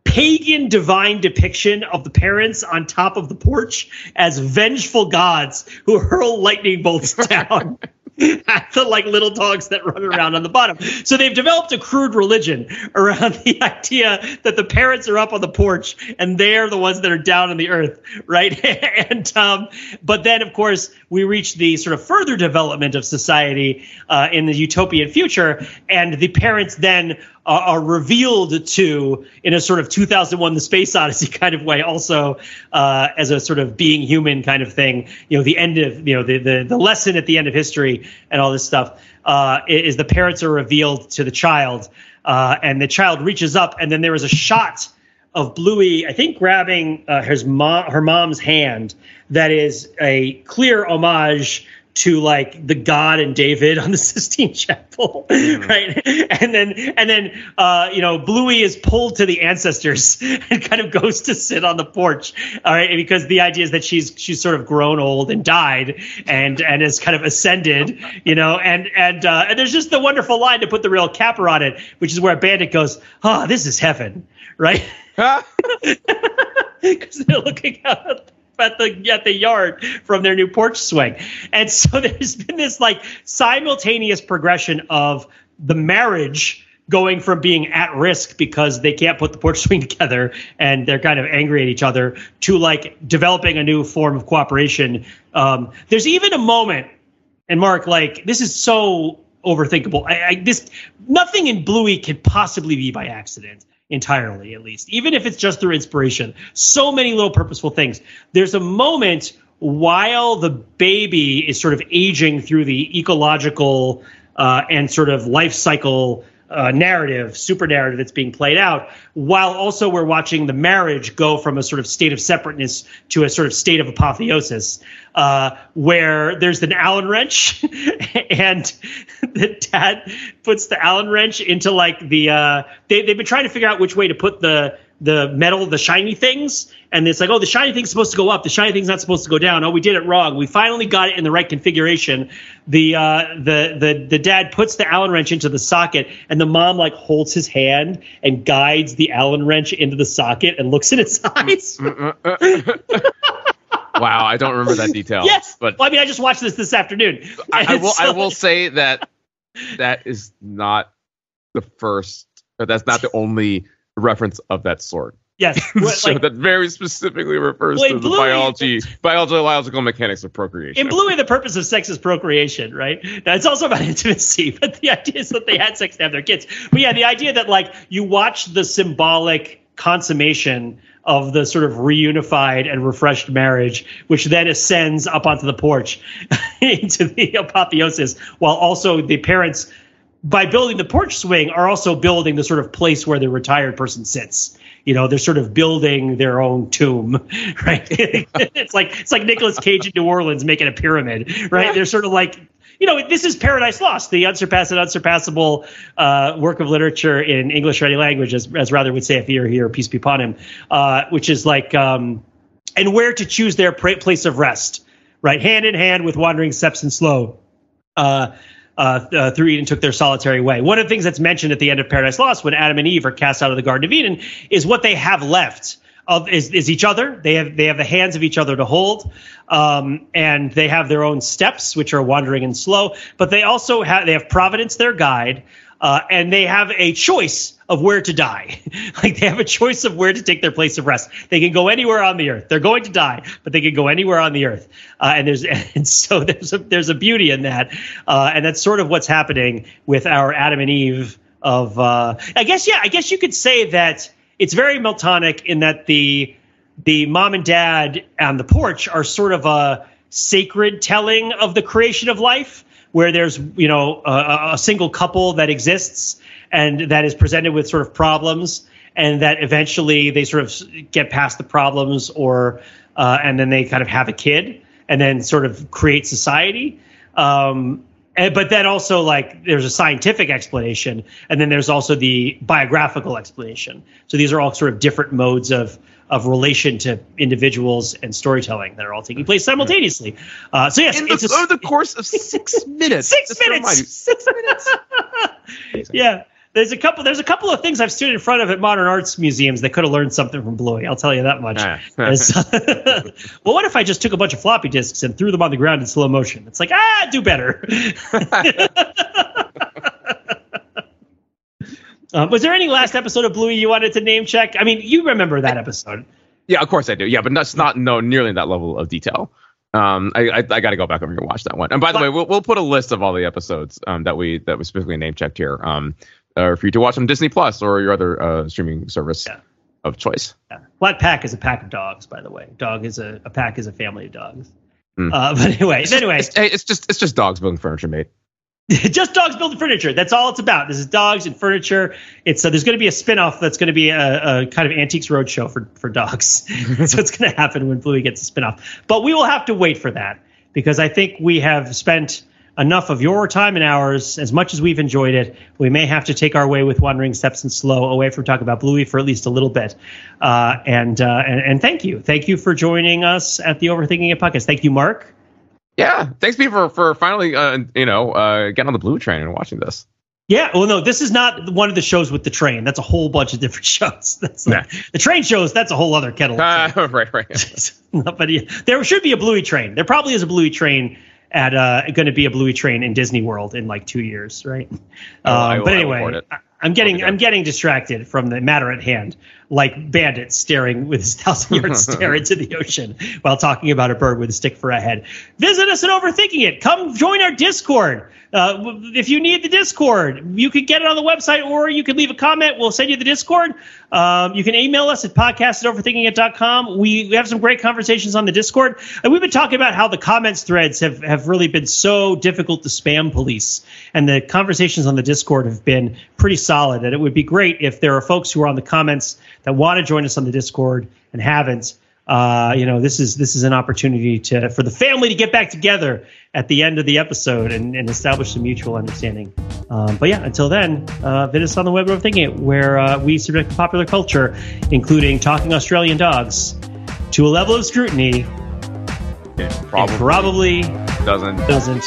pagan divine depiction of the parents on top of the porch as vengeful gods who hurl lightning bolts down. the like little dogs that run around on the bottom. So they've developed a crude religion around the idea that the parents are up on the porch and they're the ones that are down on the earth, right? and um, but then of course we reach the sort of further development of society uh, in the utopian future, and the parents then uh, are revealed to in a sort of 2001 the space odyssey kind of way also uh, as a sort of being human kind of thing you know the end of you know the the, the lesson at the end of history and all this stuff uh, is the parents are revealed to the child uh, and the child reaches up and then there is a shot of Bluey, I think, grabbing uh, his mom, her mom's hand. That is a clear homage to like the God and David on the Sistine Chapel, mm. right? And then and then uh, you know Bluey is pulled to the ancestors and kind of goes to sit on the porch, all right? Because the idea is that she's she's sort of grown old and died and and has kind of ascended, you know. And and uh, and there's just the wonderful line to put the real capper on it, which is where a Bandit goes, "Oh, this is heaven," right? Because they're looking out at the at the yard from their new porch swing. And so there's been this like simultaneous progression of the marriage going from being at risk because they can't put the porch swing together and they're kind of angry at each other to like developing a new form of cooperation. Um, there's even a moment, and Mark, like this is so overthinkable. I, I, this nothing in Bluey could possibly be by accident entirely, at least, even if it's just through inspiration. So many little purposeful things. There's a moment while the baby is sort of aging through the ecological uh, and sort of life cycle uh, narrative, super narrative that's being played out, while also we're watching the marriage go from a sort of state of separateness to a sort of state of apotheosis, uh, where there's an Allen wrench, and the dad puts the Allen wrench into like the uh, they they've been trying to figure out which way to put the the metal, the shiny things, and it's like, oh, the shiny thing's supposed to go up, the shiny thing's not supposed to go down. Oh, we did it wrong. We finally got it in the right configuration. The uh, the the the dad puts the Allen wrench into the socket, and the mom like holds his hand and guides the Allen wrench into the socket and looks in its eyes. wow, I don't remember that detail. Yes, but well, I mean, I just watched this this afternoon. I, I will. So, I will say that that is not the first, or that's not the only reference of that sort. Yes, so like, that very specifically refers well, to the Bluey, biology, biological mechanics of procreation. In Bluey, the purpose of sex is procreation, right? Now, it's also about intimacy, but the idea is that they had sex to have their kids. But yeah, the idea that like you watch the symbolic consummation of the sort of reunified and refreshed marriage, which then ascends up onto the porch into the apotheosis, while also the parents by building the porch swing are also building the sort of place where the retired person sits. You know, they're sort of building their own tomb, right? it's like it's like Nicolas Cage in New Orleans making a pyramid, right? They're sort of like you know, this is Paradise Lost, the unsurpassed and unsurpassable uh, work of literature in English writing language, as, as Rather would say if he were here, peace be upon him, uh, which is like, um, and where to choose their place of rest, right? Hand in hand with wandering steps and slow. Uh, uh, uh, through Eden took their solitary way. One of the things that's mentioned at the end of Paradise Lost when Adam and Eve are cast out of the Garden of Eden is what they have left of is, is each other. They have they have the hands of each other to hold, um, and they have their own steps, which are wandering and slow. But they also have they have Providence, their guide, uh, and they have a choice of where to die. like they have a choice of where to take their place of rest. They can go anywhere on the earth. They're going to die, but they can go anywhere on the earth. Uh, and there's and so there's a there's a beauty in that, uh, and that's sort of what's happening with our Adam and Eve. Of uh, I guess yeah, I guess you could say that it's very Miltonic in that the the mom and dad on the porch are sort of a sacred telling of the creation of life where there's you know a, a single couple that exists and that is presented with sort of problems and that eventually they sort of get past the problems or uh, and then they kind of have a kid and then sort of create society. Um, and, but then also like there's a scientific explanation and then there's also the biographical explanation so these are all sort of different modes of of relation to individuals and storytelling that are all taking place simultaneously. Uh, so yes, in the, a, over the course of six minutes. six minutes. Six minutes. yeah. There's a couple. There's a couple of things I've stood in front of at modern arts museums that could have learned something from Bluey. I'll tell you that much. Ah. Well, what if I just took a bunch of floppy disks and threw them on the ground in slow motion? It's like ah, do better. Uh, was there any last episode of Bluey you wanted to name check? I mean, you remember that episode. Yeah, of course I do. Yeah, but that's not no nearly that level of detail. Um, I I, I got to go back over and watch that one. And by the But- way, we'll we'll put a list of all the episodes um that we that we specifically name checked here. Um, uh, for you to watch on Disney Plus or your other uh, streaming service Yeah. of choice. Yeah. Flat Pack is a pack of dogs, by the way. Dog is a, a pack is a family of dogs. Hmm. Uh, but anyway, anyway, It's, it's just it's just dogs building furniture, mate. just dogs building furniture. That's all it's about. This is dogs and furniture. It's uh, there's going to be a spin-off that's going to be a, a kind of antiques roadshow for for dogs. that's what's going to happen when Bluey gets a spin-off. But we will have to wait for that because I think we have spent enough of your time and ours. As much as we've enjoyed it, we may have to take our way with wandering steps and slow away from talking about Bluey for at least a little bit. Uh, and, uh, and and thank you, thank you for joining us at the Overthinking It podcast. Thank you, Mark. Yeah, thanks, Pete, for for finally uh, you know uh, getting on the blue train and watching this. Yeah, well, no, this is not one of the shows with the train. That's a whole bunch of different shows. That's like, the train shows. That's a whole other kettle. of Ah, right, right. but yeah, there should be a Bluey train. There probably is a Bluey train at uh, going to be a Bluey train in Disney World in like two years, right? Oh, Um, will- but anyway. I, I'm getting I'm getting distracted from the matter at hand, like Bandit staring with his thousand yard stare into the ocean while talking about a bird with a stick for a head. Visit us at Overthinking It. Come join our Discord. Uh, if you need the Discord, you can get it on the website or you can leave a comment. We'll send you the Discord. Um, you can email us at podcast at overthinkingit.com. We, we have some great conversations on the Discord. And we've been talking about how the comments threads have, have really been so difficult to spam police. And the conversations on the Discord have been pretty solid. And it would be great if there are folks who are on the comments that want to join us on the Discord and haven't. Uh, you know, this is this is an opportunity to for the family to get back together at the end of the episode and, and establish some mutual understanding. Um, but yeah, until then, uh, visit us on the web Overthinking It, where uh, we subject popular culture, including talking Australian dogs, to a level of scrutiny It it probably, probably doesn't doesn't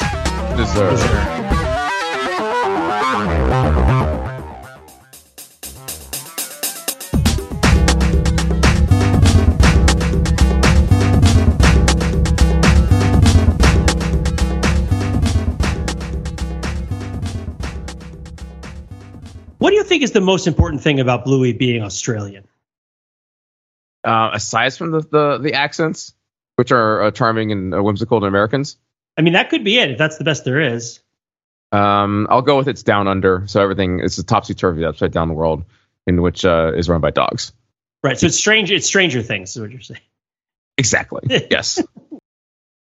deserve. deserve. Think is the most important thing about Bluey being Australian? Uh, aside from the, the the accents, which are uh, charming and uh, whimsical to Americans, I mean, that could be it if that's the best there is. um, I'll go with it's down under. So everything is a topsy turvy, upside down the world in which uh, is run by dogs. Right. So it's strange. It's Stranger Things, is what you're saying. Exactly. yes.